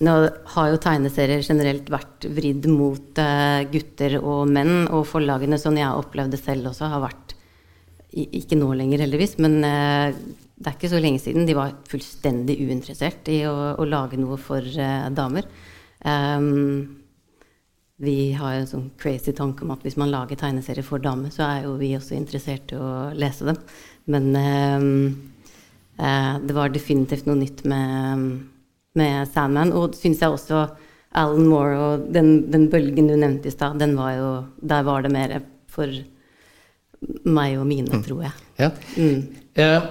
nå har jo tegneserier generelt vært vridd mot uh, gutter og menn, og forlagene, som jeg har opplevd det selv også, har vært Ikke nå lenger, heldigvis, men det er ikke så lenge siden de var fullstendig uinteressert i å, å lage noe for damer. Um, vi har en sånn crazy tanke om at hvis man lager tegneserier for damer, så er jo vi også interessert i å lese dem. Men um, det var definitivt noe nytt med med Sandman. Og syns jeg også Alan Moore og den, den bølgen du nevnte i stad, Der var det mer for meg og mine, mm. tror jeg. Ja. Mm. Jeg,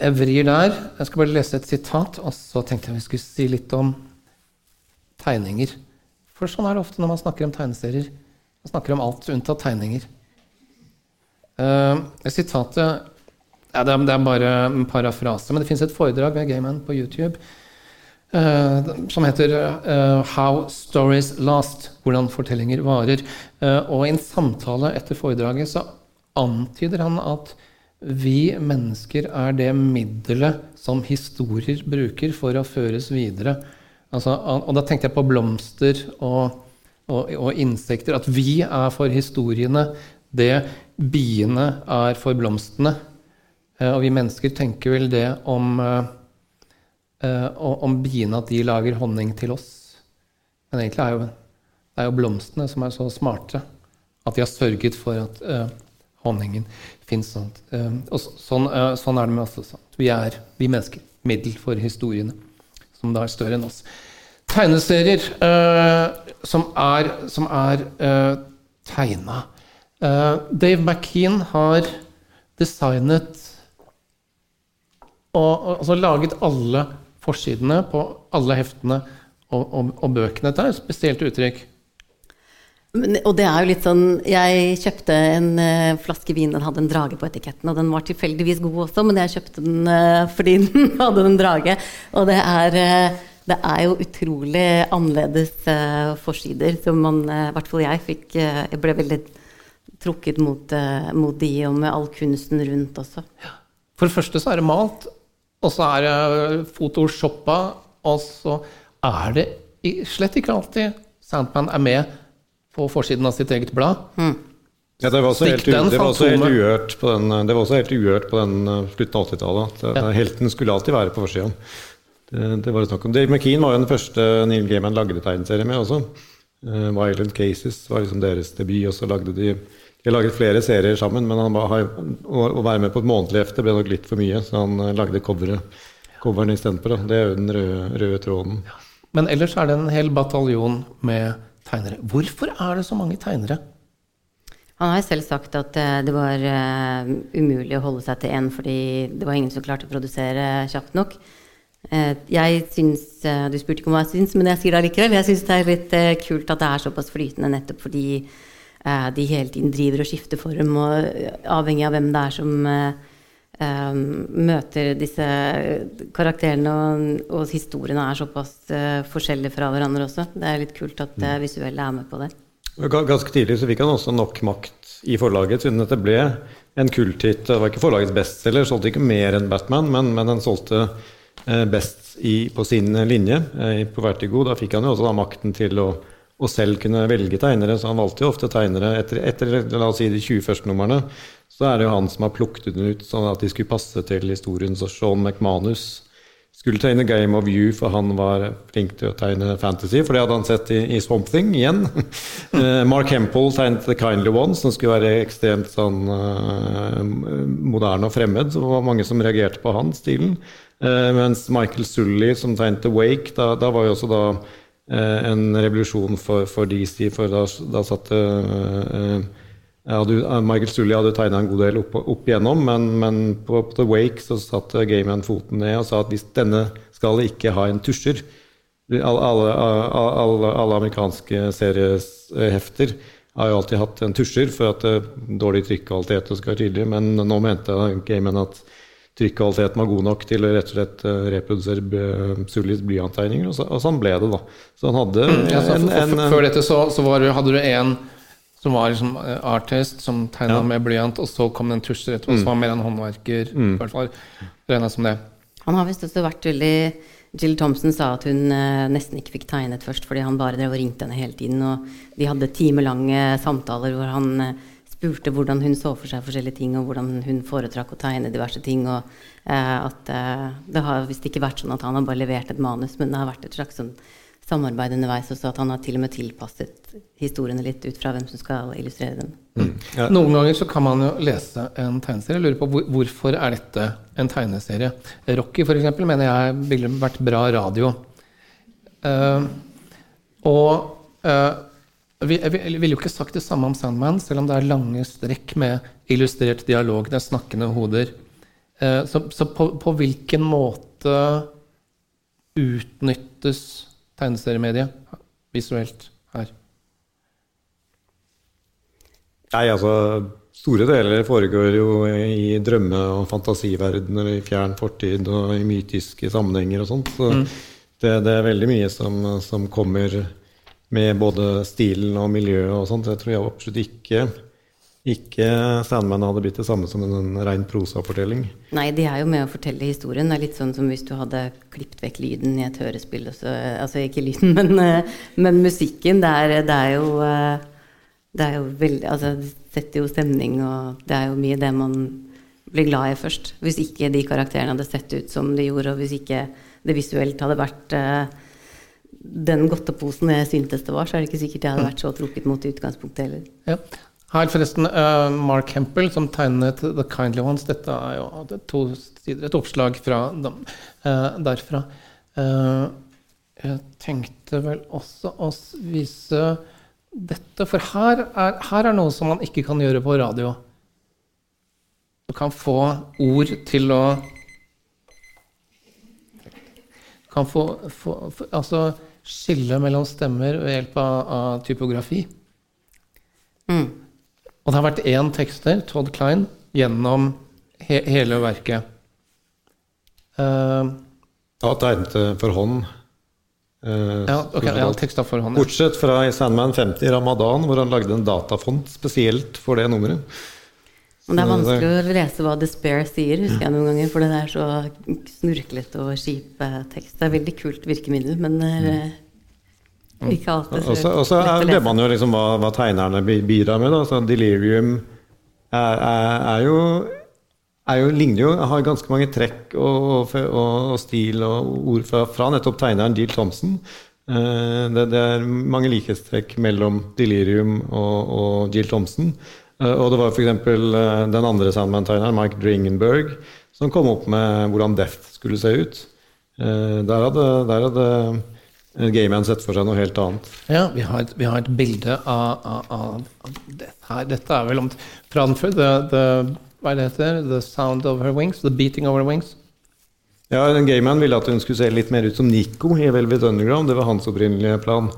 jeg vrir der. Jeg skal bare lese et sitat, og så tenkte jeg vi skulle si litt om tegninger. For sånn er det ofte når man snakker om tegneserier. Man snakker om alt unntatt tegninger. Uh, sitatet ja, det, er, det, er, bare en parafrase, men det fins et foredrag ved Gayman på YouTube Uh, som heter uh, 'How Stories Last', hvordan fortellinger varer. Og i en samtale etter foredraget så antyder han at vi mennesker er det middelet som historier bruker for å føres videre. Altså, og da tenkte jeg på blomster og, og, og insekter. At vi er for historiene det biene er for blomstene. og vi mennesker tenker vel det om uh, om biene at de lager honning til oss. Men egentlig er jo, det er jo blomstene som er så smarte at de har sørget for at uh, honningen fins. Sånn. Uh, og sånn, sånn, er det med oss også. Vi er, vi mennesker, middel for historiene, som da er større enn oss. Tegneserier som er, som er tegna. Dave McKean har designet og altså laget alle forsidene på alle heftene og, og, og bøkene. Dette er et spesielt uttrykk. Og det er jo litt sånn Jeg kjøpte en uh, flaske vin, den hadde en drage på etiketten. Og den var tilfeldigvis god også, men jeg kjøpte den uh, fordi den hadde en drage. Og det er, uh, det er jo utrolig annerledes forsider som man, i hvert fall jeg, fikk Jeg ble veldig trukket mot, mot de, og med all kunsten rundt også. For det første så er det malt og så er det photoshoppa, og så er det slett ikke alltid Sandman er med på forsiden av sitt eget blad. Mm. Ja, det var også helt, det var også helt uhørt på den, det var også helt uhørt på den uh, slutten av 80-tallet. Ja. Helten skulle alltid være på forsiden. Det, det, var det snakk om. Dave McKean var jo den første Neil Gaiman lagde tegneserie med også. Uh, Violent Cases var liksom deres debut, og så lagde de de har laget flere serier sammen, men var, å være med på et månedlig hefte ble nok litt for mye, så han eh, lagde coveret, coveren istedenfor. Det er jo den røde, røde tråden. Men ellers er det en hel bataljon med tegnere. Hvorfor er det så mange tegnere? Han har selv sagt at eh, det var uh, umulig å holde seg til én fordi det var ingen som klarte å produsere kjapt nok. Uh, jeg syns, Du spurte ikke om hva jeg syns, men jeg sier det allikevel. Jeg syns det er litt kult at det er såpass flytende nettopp fordi Eh, de hele tiden driver og skifter form, og avhengig av hvem det er som um, møter disse karakterene, og, og, historiene er såpass uh, forskjellige fra hverandre også. Det er litt kult at uh, visuelle er med på det. Ganske tidlig så fikk han også nok makt i forlaget, siden dette ble en kulthit. Det var ikke forlagets bestselger, solgte ikke mer enn Batman, men, men den solgte uh, best i, på sin linje på Vertigo. Da fikk han jo også da makten til å å selv kunne velge tegnere, så han valgte jo ofte tegnere. Etter, etter la oss si de 20 første numrene, så er det jo han som har plukket den ut sånn at de skulle passe til historien. Så Sean McManus skulle tegne Game of You, for han var flink til å tegne fantasy, for det hadde han sett i, i Swamp Thing igjen. uh, Mark Hempel tegnet The Kindly One, som skulle være ekstremt sånn uh, moderne og fremmed. Så det var mange som reagerte på han stilen. Uh, mens Michael Sully, som tegnet The Wake, da, da var jo også da en revolusjon for, for, DC, for da, da satte hadde, Michael Sully hadde tegna en god del opp, opp igjennom, men, men på, på, The Wake så satte Gayman foten ned og sa at hvis denne skal ikke ha en tusjer alle, alle, alle, alle amerikanske seriehefter har jo alltid hatt en tusjer for at uh, dårlig trykkvalitet skal være tydelig, men nå mente Gayman at trykkvaliteten var god nok til å rett og slett reprodusere Sully's blyanttegninger, og, så, og sånn ble det, da. Så han hadde en, ja, så, en, en, Før dette så, så var, hadde du en som var liksom eh, artist, som tegna ja. med blyant, og så kom det en tusjer etterpå, mm. som var mer en håndverker. Mm. I hvert fall regna som det. Han har visst også vært veldig Jill Thompson sa at hun eh, nesten ikke fikk tegnet først fordi han bare drev og ringte henne hele tiden. Og de hadde timelange samtaler hvor han eh, spurte hvordan hun så for seg forskjellige ting, og hvordan hun foretrakk å tegne diverse ting. Og eh, at eh, det har visst ikke vært sånn at han har bare levert et manus, men det har vært et slags sånn samarbeid underveis også, at han har til og med tilpasset historiene litt ut fra hvem som skal illustrere dem. Mm. Ja. Noen ganger så kan man jo lese en tegneserie. Lurer på hvor, hvorfor er dette en tegneserie? Rocky eksempel, mener jeg ville vært bra radio. Uh, og uh, vi, jeg ville jo ikke sagt det samme om Sandman, selv om det er lange strekk med illustrert dialog. Det er snakkende hoder. Uh, så, så på, på hvilken måte utnyttes tegneseriemediet visuelt her? Nei, altså Store deler foregår jo i drømme- og fantasiverdener, i fjern fortid og i mytiske sammenhenger og sånt. Så mm. det, det, er veldig mye som, som, kommer med både stilen og miljøet og sånt. Jeg tror jeg absolutt ikke ikke Sandman hadde blitt det samme som en ren prosafortelling. Nei, de er jo med å fortelle historien. Det er litt sånn som hvis du hadde klippet vekk lyden i et hørespill. Også, altså ikke lyden, men, eh, men musikken. Det er, det er, jo eh, Det er jo veldig Altså, det setter jo stemning, og det er jo mye det man blir glad i først. Hvis ikke de karakterene hadde sett ut som de gjorde, og hvis ikke det visuelt hadde vært uh, den godteposen jeg syntes det var, så er det ikke sikkert jeg hadde vært så trukket mot i utgangspunktet heller. Ja. Her forresten, uh, Mark Hempel som tegnet The Kindly Ones. Dette er jo to sider, et oppslag fra dem, uh, derfra. Uh, jeg tenkte vel også å vise dette, for her er, her er noe som man ikke kan gjøre på radio. Du kan få ord til å Kan få, få, få Altså skille mellom stemmer ved hjelp av, av typografi. Mm. Og det har vært én tekster, Todd Klein, gjennom he hele verket. Uh, ja, tegnet for hånd. Uh, ja, ok, ja, teksta for hånd. Ja. Bortsett fra i Sandman 50 Ramadan, hvor han lagde en datafont spesielt for det nummeret. Men det er vanskelig å lese hva Despair sier, husker jeg noen ganger, for det er så snurklete og kjip tekst. Det er veldig kult virkemiddel, men det er mm. Ikke alltid så Og så glemmer man jo liksom hva, hva tegnerne bidrar med. Da. Så Delirium er, er, er, jo, er jo, ligner jo, har ganske mange trekk og, og, og stil og ord fra, fra, nettopp tegneren Jill Thompson. Uh, det, det, er mange likhetstrekk mellom Delirium og, og Jill Thompson. Uh, og det var f.eks. Uh, den andre Sandman-tegneren, Mike Dringenberg, som kom opp med hvordan Death skulle se ut. Uh, der hadde, der hadde Gayman setter for seg noe helt annet. Ja, vi har et, vi har et bilde av, av, av, dette her. Dette er vel om fra. The, the, hva det heter? The sound of her wings? The beating of her wings? Ja, Gayman ville at hun skulle se litt mer ut som Nico i Velvet Underground. Det var hans opprinnelige plan.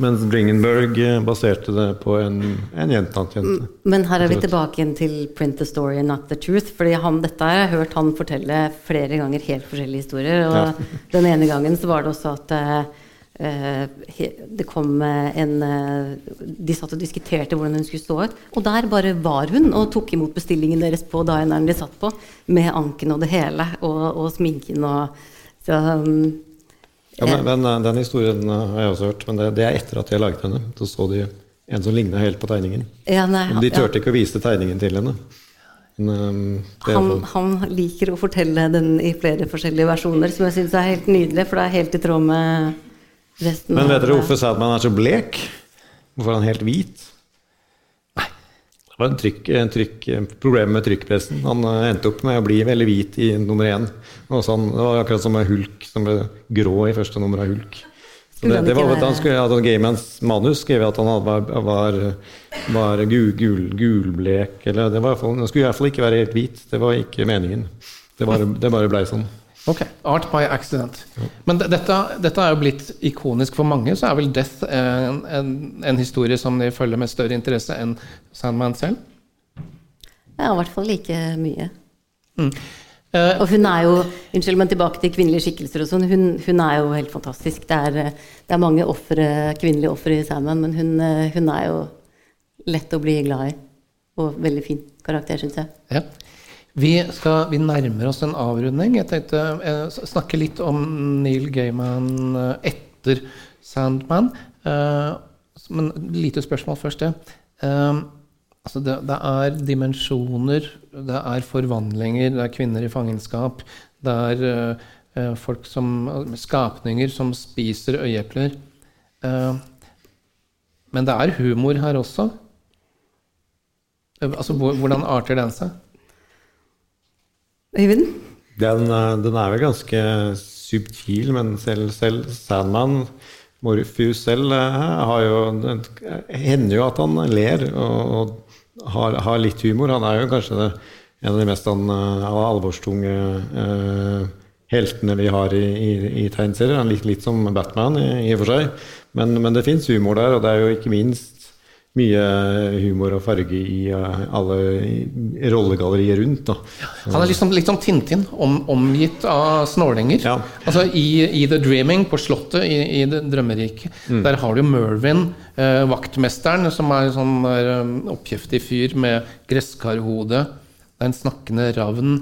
Mens Dringenberg eh, baserte det på en, en jente. Men her er vi tilbake igjen til 'Print the story, not the truth'. fordi han, dette har jeg hørt han fortelle flere ganger helt forskjellige historier. Og ja. den ene gangen så var det også at uh, Eh, det kom en eh, De satt og diskuterte hvordan hun skulle stå ut. Og der bare var hun og tok imot bestillingen deres på dineren de satt på, med anken og det hele, og, og sminken og så, um, ja, men, men, eh, Den historien har jeg også hørt, men det, det er etter at jeg laget henne. Så så de en som ligna helt på tegningen. Ja, nei, de turte ja. ikke å vise tegningen til henne. Men, han, han, liker å fortelle den i flere forskjellige versjoner, som jeg syns er helt nydelig, for det er helt i tråd med Resten Men vet dere hvorfor Sadman er så blek? Hvorfor er han helt hvit? Nei. Det var en trykk, en trykk, problem med trykkpressen. Han eh, endte opp med å bli veldig hvit i nummer én. Sånn, det var akkurat som med Hulk, som ble grå i første nummer av Hulk. Det, det var, han skulle, ja, Gaymans manus skrev at han var, var, var gul, gul, gulblek eller det var, Han skulle i hvert fall ikke være helt hvit. Det var ikke meningen. Det bare, det bare blei sånn. Ok. Art by accident. Men dette, dette, er jo blitt ikonisk for mange. Så er vel Death en, en, en historie som de følger med større interesse enn Sandman selv? Ja, i hvert fall like mye. Mm. Uh, og hun er jo Unnskyld, men tilbake til kvinnelige skikkelser og sånn. Hun, hun, er jo helt fantastisk. Det er, det er mange offre, kvinnelige ofre i Sandman, men hun, eh, hun, er jo lett å bli glad i. Og veldig fin karakter, syns jeg. Ja. Vi, skal, vi, nærmer oss en avrunding. Jeg tenkte jeg snakke litt om Neil Gaiman uh, etter Sandman. Uh, men lite spørsmål først, det. Uh, Altså det, det, er dimensjoner, det er forvandlinger, det er kvinner i fangenskap. Det er uh, folk som Skapninger som spiser øyeepler. Men det er humor her også. Altså, hvordan arter den seg? Øyvind? Den, den, er vel ganske subtil, men selv, selv Sandman Morpheus selv har jo Det hender jo at han ler. og, og har, har, litt humor. Han er jo kanskje det, en av de mest an, uh, alvorstunge uh, heltene vi har i, i, i tegneserier. Er litt, litt som Batman i og for seg, men, men det fins humor der. Og det er jo ikke minst mye humor og farge i uh, alle rollegallerier rundt. Da. Han er liksom, liksom Tintin, om, omgitt av snålinger. Ja. Altså i, i, The Dreaming, på Slottet i, i det drømmeriket, mm. der har du Mervyn, uh, vaktmesteren, som er en sånn uh, oppkjeftig fyr med gresskarhode. Det er en snakkende ravn.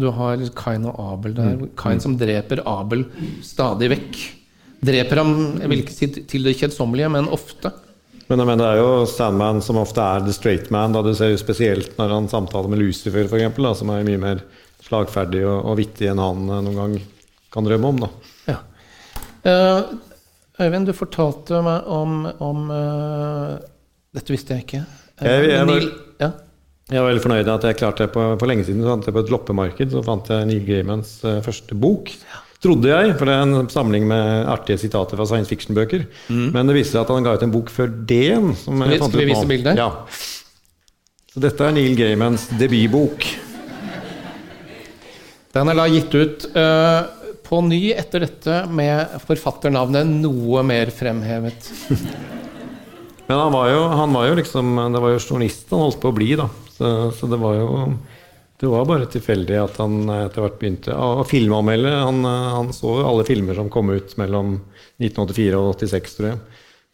Du har Kain og Abel der. Mm. Kain som dreper Abel stadig vekk. Dreper ham, jeg vil ikke si til det kjedsommelige, men ofte. Men, jeg mener det er jo Sandman som ofte er the straight man. Da du ser jo spesielt når han samtaler med Lucifer, for da, som er mye mer slagferdig og, og vittig enn han eh, noen gang kan drømme om. Da. Ja. Uh, Øyvind, du fortalte meg om, om uh, Dette visste jeg ikke. Uh, jeg, jeg, var, ja. jeg, var, veldig fornøyd med at jeg klarte det på, for lenge siden. Så fant jeg på et loppemarked så fant jeg Neil Gaimans første bok. Ja. Trodde jeg, for det er en samling med artige sitater fra science fiction-bøker. Mm. Men det viste seg at han ga ut en bok før det igjen. Skal vi vise bildet? Ja. Så dette er Neil Gaimans debutbok. Den er da gitt ut uh, på ny etter dette med forfatternavnet noe mer fremhevet. Men han var, jo, han var jo liksom Det var jo journalist han holdt på å bli, da. Så, så det var jo det var bare tilfeldig at han etter hvert begynte å filmanmelde. Han, han, så alle filmer som kom ut mellom 1984 og 86, tror jeg.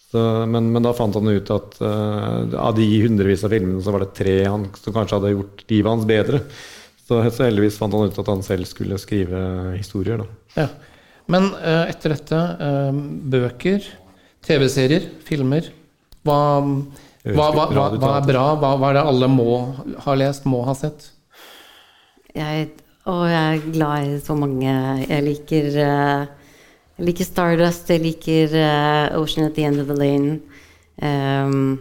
Så, men, men, da fant han ut at uh, av de hundrevis av filmene så var det tre han, som kanskje hadde gjort livet hans bedre. Så, så, heldigvis fant han ut at han selv skulle skrive historier. Da. Ja. Men uh, etter dette, uh, bøker, TV-serier, filmer hva, hva, hva, hva, er bra? Hva, er det alle må ha lest, må ha sett? Jeg, og jeg er glad i så mange. Jeg liker, uh, jeg liker Stardust, jeg liker uh, Ocean at the End of the Lane. Um,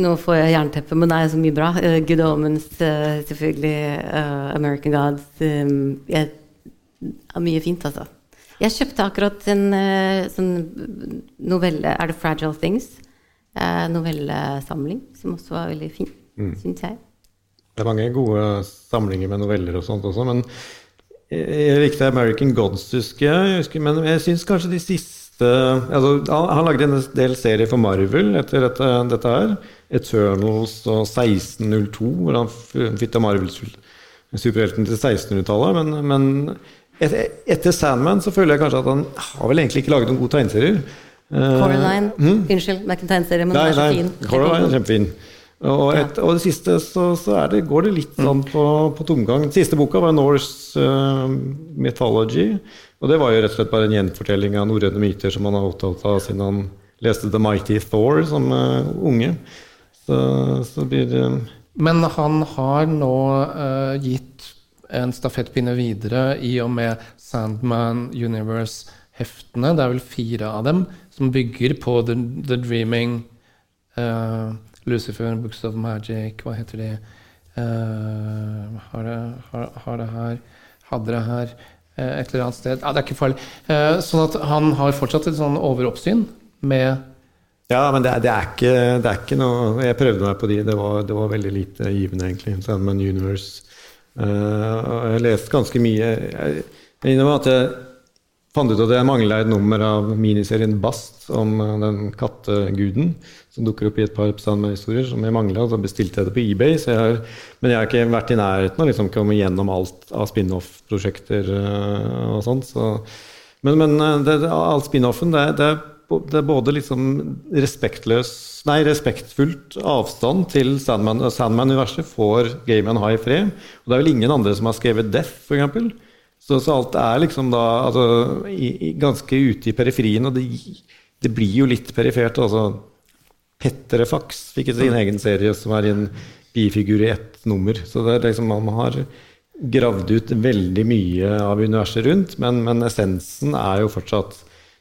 nå får jeg jernteppe, men det er så mye bra. Uh, Good Omens, selvfølgelig. American Gods. Um, jeg, ja, mye fint, altså. Jeg kjøpte akkurat en sånn novelle Er det Fragile Things? novellesamling, som også var veldig fin, mm. syns jeg. Det er mange gode samlinger med noveller og sånt også, men jeg likte American Gods, husker jeg. Husker, men jeg syns kanskje de siste altså, han, lagde en del serier for Marvel etter dette, dette her. Eternals og 1602, hvor han flytta Marvel-superhelten til 1600-tallet. Men, men etter, etter Sandman så føler jeg kanskje at han har vel egentlig ikke laget noen gode tegneserier. Coraline. Uh, mm? Unnskyld, det er ikke en tegneserie, men nei, den er så fin. Coraline er kjempefin. Og, et, og, det siste så, så det, går det litt sånn på, på tomgang. Den siste boka var Norse uh, Mythology. Og det var jo rett og slett bare en gjenfortelling av norrøne myter som han har opptatt av siden han leste The Mighty Thor som uh, unge. Så, så blir uh, Men han har nå uh, gitt en stafettpinne videre i og med Sandman Universe-heftene. Det er vel fire av dem som bygger på The, the Dreaming. Uh, Lucifer, Books of Magic, hva heter de? Uh, har, det, har, har, det, her Hadde det her et eller annet sted. Ah, det er ikke farlig. Sånn at han har fortsatt et sånn overoppsyn med ja, men det det, er ikke, det er, ikke, noe Jeg prøvde meg på de. Det var, det var veldig lite givende, egentlig. Sandman Universe. Uh, jeg leste ganske mye. Jeg, jeg at jeg fant ut at jeg mangla et nummer av miniserien Bast om uh, den katteguden som dukker opp i et par Sandman-historier som jeg mangla. Så bestilte jeg det på eBay. Jeg har, men jeg har ikke vært i nærheten av liksom komme gjennom alt av spin-off-prosjekter uh, og sånt. Så. Men, men det, all spin-offen, det, det det er både liksom respektløs Nei, respektfullt avstand til Sandman. Sandman-universet får Game and High fred. Og det er vel ingen andre som har skrevet Death, f.eks. Så, så alt er liksom da altså, i, i, ganske ute i periferien, og det, det blir jo litt perifert. altså Petterefax fikk sin egen serie som er en bifigur i ett nummer. Så det er liksom, man har gravd ut veldig mye av universet rundt, men, men essensen er jo fortsatt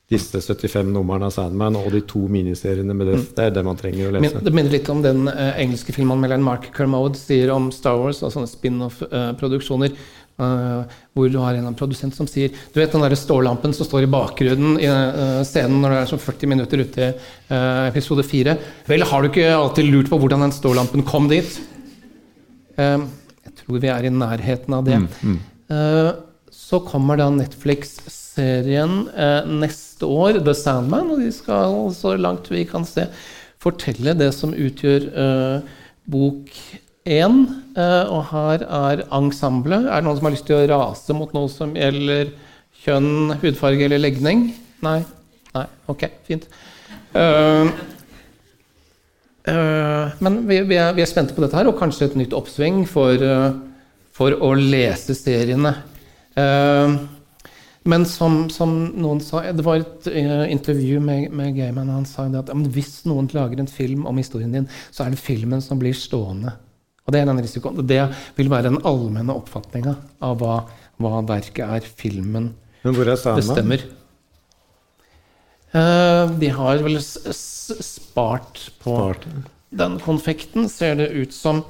disse 75 numrene av Sandman og de to miniseriene med det. Mm. Det er det man trenger å lese. Det minner litt om den uh, engelske filmanmelderen Mark Kermode sier om Star Wars og sånne spin-off-produksjoner. Uh, uh, hvor du har en produsent som sier Du vet den der stålampen som står i bakgrunnen i scenen når det er sånn 40 minutter ute i episode 4? Vel, har du ikke alltid lurt på hvordan den stålampen kom dit? jeg tror vi er i nærheten av det. Mm, mm. så kommer da Netflix serien eh, neste år, The Sandman. Og de skal, så langt vi kan se, fortelle det som utgjør bok én. Eh, og her er ensemblet. Er det noen som har lyst til å rase mot noe som gjelder kjønn, hudfarge eller legning? Nei? Nei? Ok, fint. Uh, uh, men vi, vi, er, vi, er, spente på dette her, og kanskje et nytt oppsving for, uh, for å lese seriene. Men som, som, noen sa Det var et intervju med, med Gayman, og han sa at hvis noen lager en film om historien din, så er det filmen som blir stående. Og Det er den risikoen. Det vil være den allmenne oppfatninga av hva, hva, verket er. Filmen er bestemmer. Uh, de har vel spart på spart. den konfekten, ser det ut som.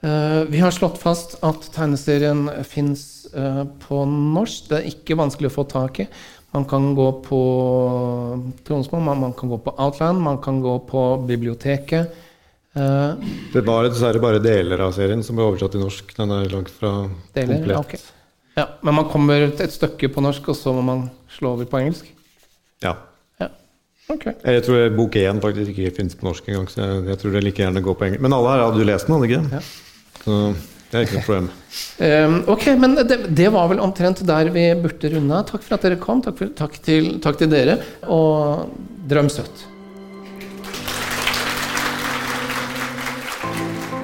Uh, vi har slått fast at tegneserien fins uh, på norsk. Det er ikke vanskelig å få tak i. Man kan gå på Tronsmo, man, kan gå på Outland, man kan gå på biblioteket. Uh, det var dessverre bare deler av serien som ble oversatt til norsk. Den er langt fra deler, komplett. Okay. Ja, men man kommer et stykke på norsk, og så må man slå over på engelsk? Ja. ja. Okay. Jeg tror bok én faktisk ikke finnes på norsk engang, så jeg, jeg tror det like gjerne går på engelsk. Men alle her hadde jo lest den, hadde ikke? Ja. Så det er ikke noe problem. Um, ok, men det, det, var vel omtrent der vi burde runde. Takk for at dere kom. Takk, for, takk, til, takk til, dere. Og drøm søtt.